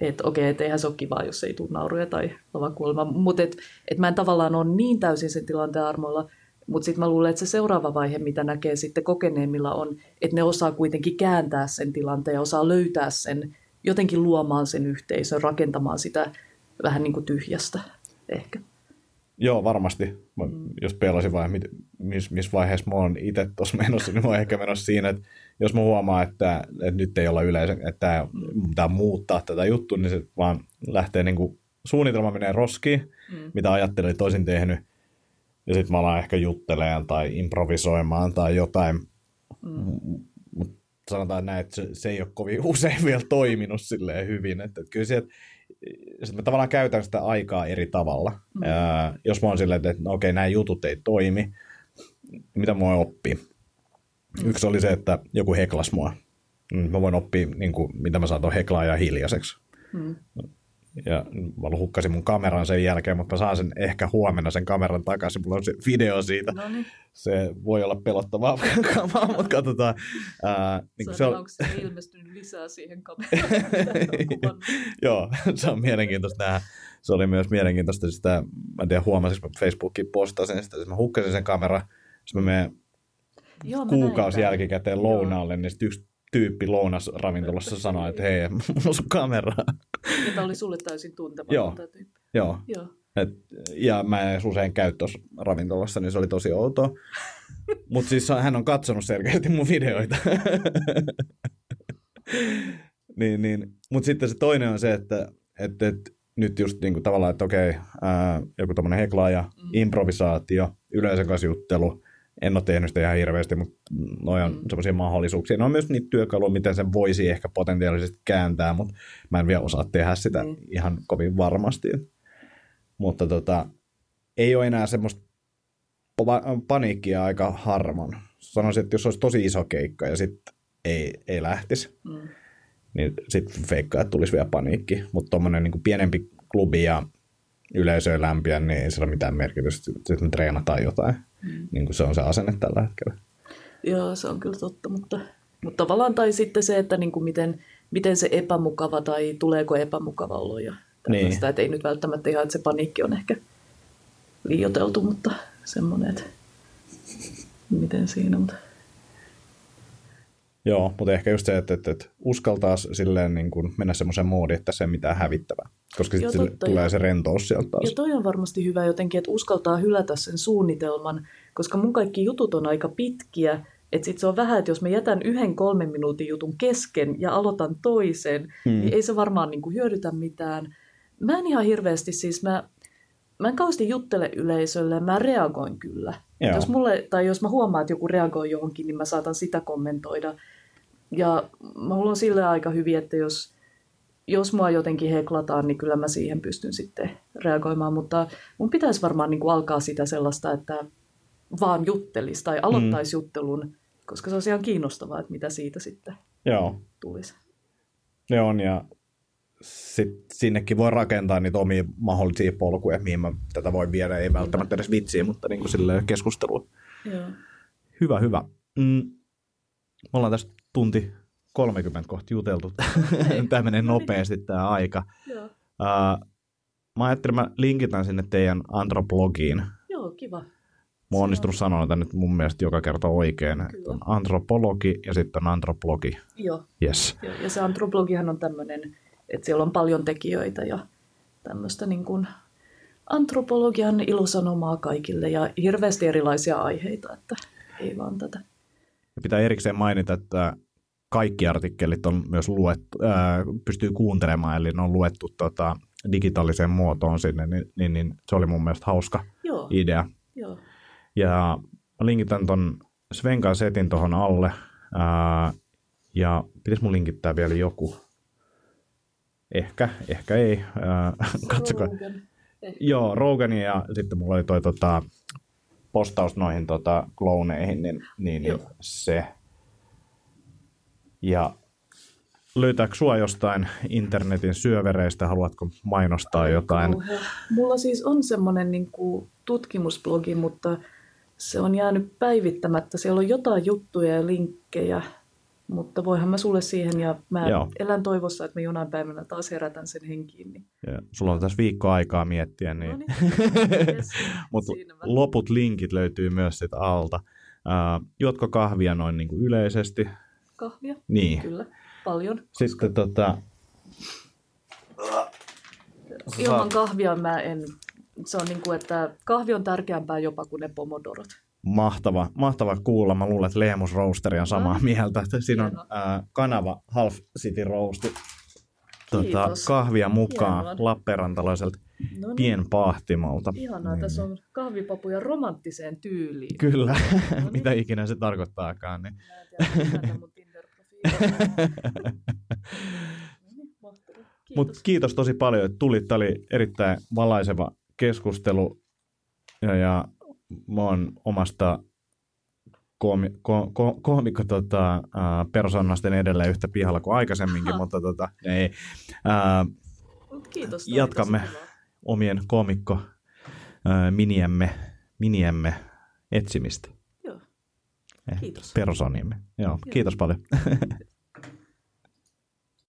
että okei, että eihän se ole kivaa, jos ei tule nauruja tai lavakuolema. Mutta et, et mä en tavallaan ole niin täysin sen tilanteen armoilla, mutta sitten mä luulen, että se seuraava vaihe, mitä näkee sitten kokeneemmilla on, että ne osaa kuitenkin kääntää sen tilanteen ja osaa löytää sen, jotenkin luomaan sen yhteisön, rakentamaan sitä vähän niin kuin tyhjästä ehkä. Joo, varmasti. Mä, mm. Jos pelasin vai missä mis vaiheessa mä oon itse tuossa menossa, niin mä oon ehkä menossa siinä, että jos mä huomaan, että, että nyt ei olla yleisö, että pitää muuttaa tätä juttua, niin se vaan lähtee niin kuin, suunnitelma menee roskiin, mm. mitä ajattelin toisin tehnyt, ja sitten mä alan ehkä juttelemaan tai improvisoimaan tai jotain. Mm. Mutta sanotaan näin, että se, se ei ole kovin usein vielä toiminut silleen hyvin. Että, että kyllä se, että sitten mä tavallaan käytän sitä aikaa eri tavalla. Mm. Ja, jos mä oon silleen, että no, okei, nämä jutut ei toimi, mitä mä voin oppia? Mm. Yksi oli se, että joku heklas mua. Mm, mä voin oppia, niin kuin, mitä mä saan tuon ja hiljaiseksi. Mm. Ja mä hukkasin mun kameran sen jälkeen, mutta mä saan sen ehkä huomenna sen kameran takaisin. Mulla on se video siitä. Noniin. Se voi olla pelottavaa kamaa, mutta katsotaan. Ää, niin se on, onko se ilmestynyt lisää siihen kameraan? Joo, se on mielenkiintoista nähdä. Se oli myös mielenkiintoista sitä, mä en tiedä huomasinko, mä Facebookiin postasin sitä, mä hukkasin sen kameran, sitten mä menen Joo, kuukausi jälkikäteen lounaalle, niin sitten yksi tyyppi lounasravintolassa sanoi, että hei, mulla on sun kamera. Ja tämä oli sulle täysin tuntematon Joo. tyyppi. Joo. Joo. Et, ja mä en usein käy tuossa ravintolassa, niin se oli tosi outoa. Mutta siis hän on katsonut selkeästi mun videoita. niin, niin. Mutta sitten se toinen on se, että et, et, nyt just niinku tavallaan, että okei, ää, joku tämmöinen heklaaja, mm. improvisaatio, yleisön kanssa juttelu, en ole tehnyt sitä ihan hirveästi, mutta noin on mm. sellaisia mahdollisuuksia. Ne on myös niitä työkaluja, miten sen voisi ehkä potentiaalisesti kääntää, mutta mä en vielä osaa tehdä sitä mm. ihan kovin varmasti. mutta tota, ei ole enää semmoista pa- paniikkia aika harvoin. Sanoisin, että jos olisi tosi iso keikka ja sitten ei, ei lähtisi, Mm. niin sitten feikkaa, että tulisi vielä paniikki. Mutta tuommoinen niin pienempi klubi ja yleisö lämpiä, niin ei sillä ole mitään merkitystä. Sitten me treenataan jotain. Mm. Niin kuin se on se asenne tällä hetkellä. Joo, se on kyllä totta, mutta, mutta tavallaan tai sitten se, että niin kuin miten, miten se epämukava tai tuleeko epämukava olo ja Niin. että ei nyt välttämättä ihan, että se paniikki on ehkä liioteltu, mutta semmoinen, että miten siinä, mutta Joo, mutta ehkä just se, että, että, että uskaltaa silleen niin kuin mennä semmoiseen moodiin, että se ei mitään hävittävää. Koska Joo, sitten totta, tulee ja- se rentous sieltä Ja taas. toi on varmasti hyvä jotenkin, että uskaltaa hylätä sen suunnitelman, koska mun kaikki jutut on aika pitkiä, että sit se on vähän, että jos mä jätän yhden kolmen minuutin jutun kesken ja aloitan toisen, Hmm. mm. niin ei se varmaan niin kuin hyödytä mitään. Mä en ihan hirveästi siis, mä, mä en kauheasti juttele yleisölle, mä reagoin kyllä. Joo. jos mulle, tai jos mä huomaan, että joku reagoi johonkin, niin mä saatan sitä kommentoida. Ja mulla on sille aika hyvin, että jos, jos mua jotenkin heklataan, niin kyllä mä siihen pystyn sitten reagoimaan, mutta mun pitäisi varmaan niin kuin alkaa sitä sellaista, että vaan juttelisi tai aloittaisi mm. juttelun, koska se on ihan kiinnostavaa, että mitä siitä sitten Joo, tulisi. ne on ja sit sinnekin voi rakentaa niitä omia mahdollisia polkuja, mihin mä tätä voi viedä, ei välttämättä edes vitsiä, mutta niin kuin silleen keskustelua. Joo. Hyvä, hyvä. Mm. Me ollaan tässä tunti 30 kohta juteltu. Tämä menee niin. nopeasti tämä aika. Joo. Uh, mä ajattelin, mä linkitän sinne teidän antropologiin. Joo, kiva. Mä oon onnistunut sanoa nyt mun mielestä joka kerta oikein. Kyllä. Että on antropologi ja sitten on antropologi. Joo. Yes. Joo. Ja se antropologihan on tämmöinen, että siellä on paljon tekijöitä ja tämmöistä niin kuin antropologian ilosanomaa kaikille ja hirveästi erilaisia aiheita, että ei vaan tätä. Pitää erikseen mainita, että kaikki artikkelit on myös luettu, ää, pystyy kuuntelemaan, eli ne on luettu tota, digitaaliseen muotoon sinne, niin, niin, niin se oli mun mielestä hauska Joo, idea. joo. Ja mä linkitän ton Svenkan setin tuohon alle. Ää, ja pitäisi mun linkittää vielä joku. Ehkä, ehkä ei. Ää, katsokaa. Rogan. Ehkä. Joo, Rogani ja sitten mulla oli toi tota, postaus noihin tota, klooneihin, niin, niin, niin se. Ja löytääkö sua jostain internetin syövereistä? Haluatko mainostaa jotain? Kauhea. Mulla siis on semmoinen niin kuin tutkimusblogi, mutta se on jäänyt päivittämättä. Siellä on jotain juttuja ja linkkejä, mutta voihan mä sulle siihen ja mä Joo. elän toivossa, että mä jonain päivänä taas herätän sen henkiin. Niin... Ja sulla on tässä viikko aikaa miettiä, niin No niin. Yes. Mutta loput linkit löytyy myös sitä alta. Uh, juotko kahvia noin niin kuin yleisesti? Kahvia? Niin. Kyllä, paljon. Sitten tota, sä Ilman saat- kahvia mä en... Se on niin kuin, että kahvi on tärkeämpää jopa kuin ne pomodorot. mahtava, mahtava kuulla. Mä luulen, että Leemus Roasteri on samaa Ah, mieltä. Että Siinä on hienoa. uh, kanava Half City Roasti. Tota, kahvia mukaan Hienoa. Lappeenrantalaiselta No niin, pienpaahtimolta. ihanaa. Niin, Tässä niin. on kahvipapuja romanttiseen tyyliin. Kyllä, niin. mitä ikinä se tarkoittaakaan. Niin. Mä en tiedä, Mutta Kiitos. tosi paljon, että tulit. Tämä oli erittäin valaiseva keskustelu. Ja, ja mä oon omasta koomi, ko, ko, koomikko tota, äh, persoonnasten edelleen yhtä pihalla kuin aikaisemminkin, mutta tota, ei. Äh, Mut kiitos. jatkamme omien koomikko äh, miniemme, miniemme etsimistä. Eh, Kiitos. Persoonimme. Joo, Joo. kiitos paljon.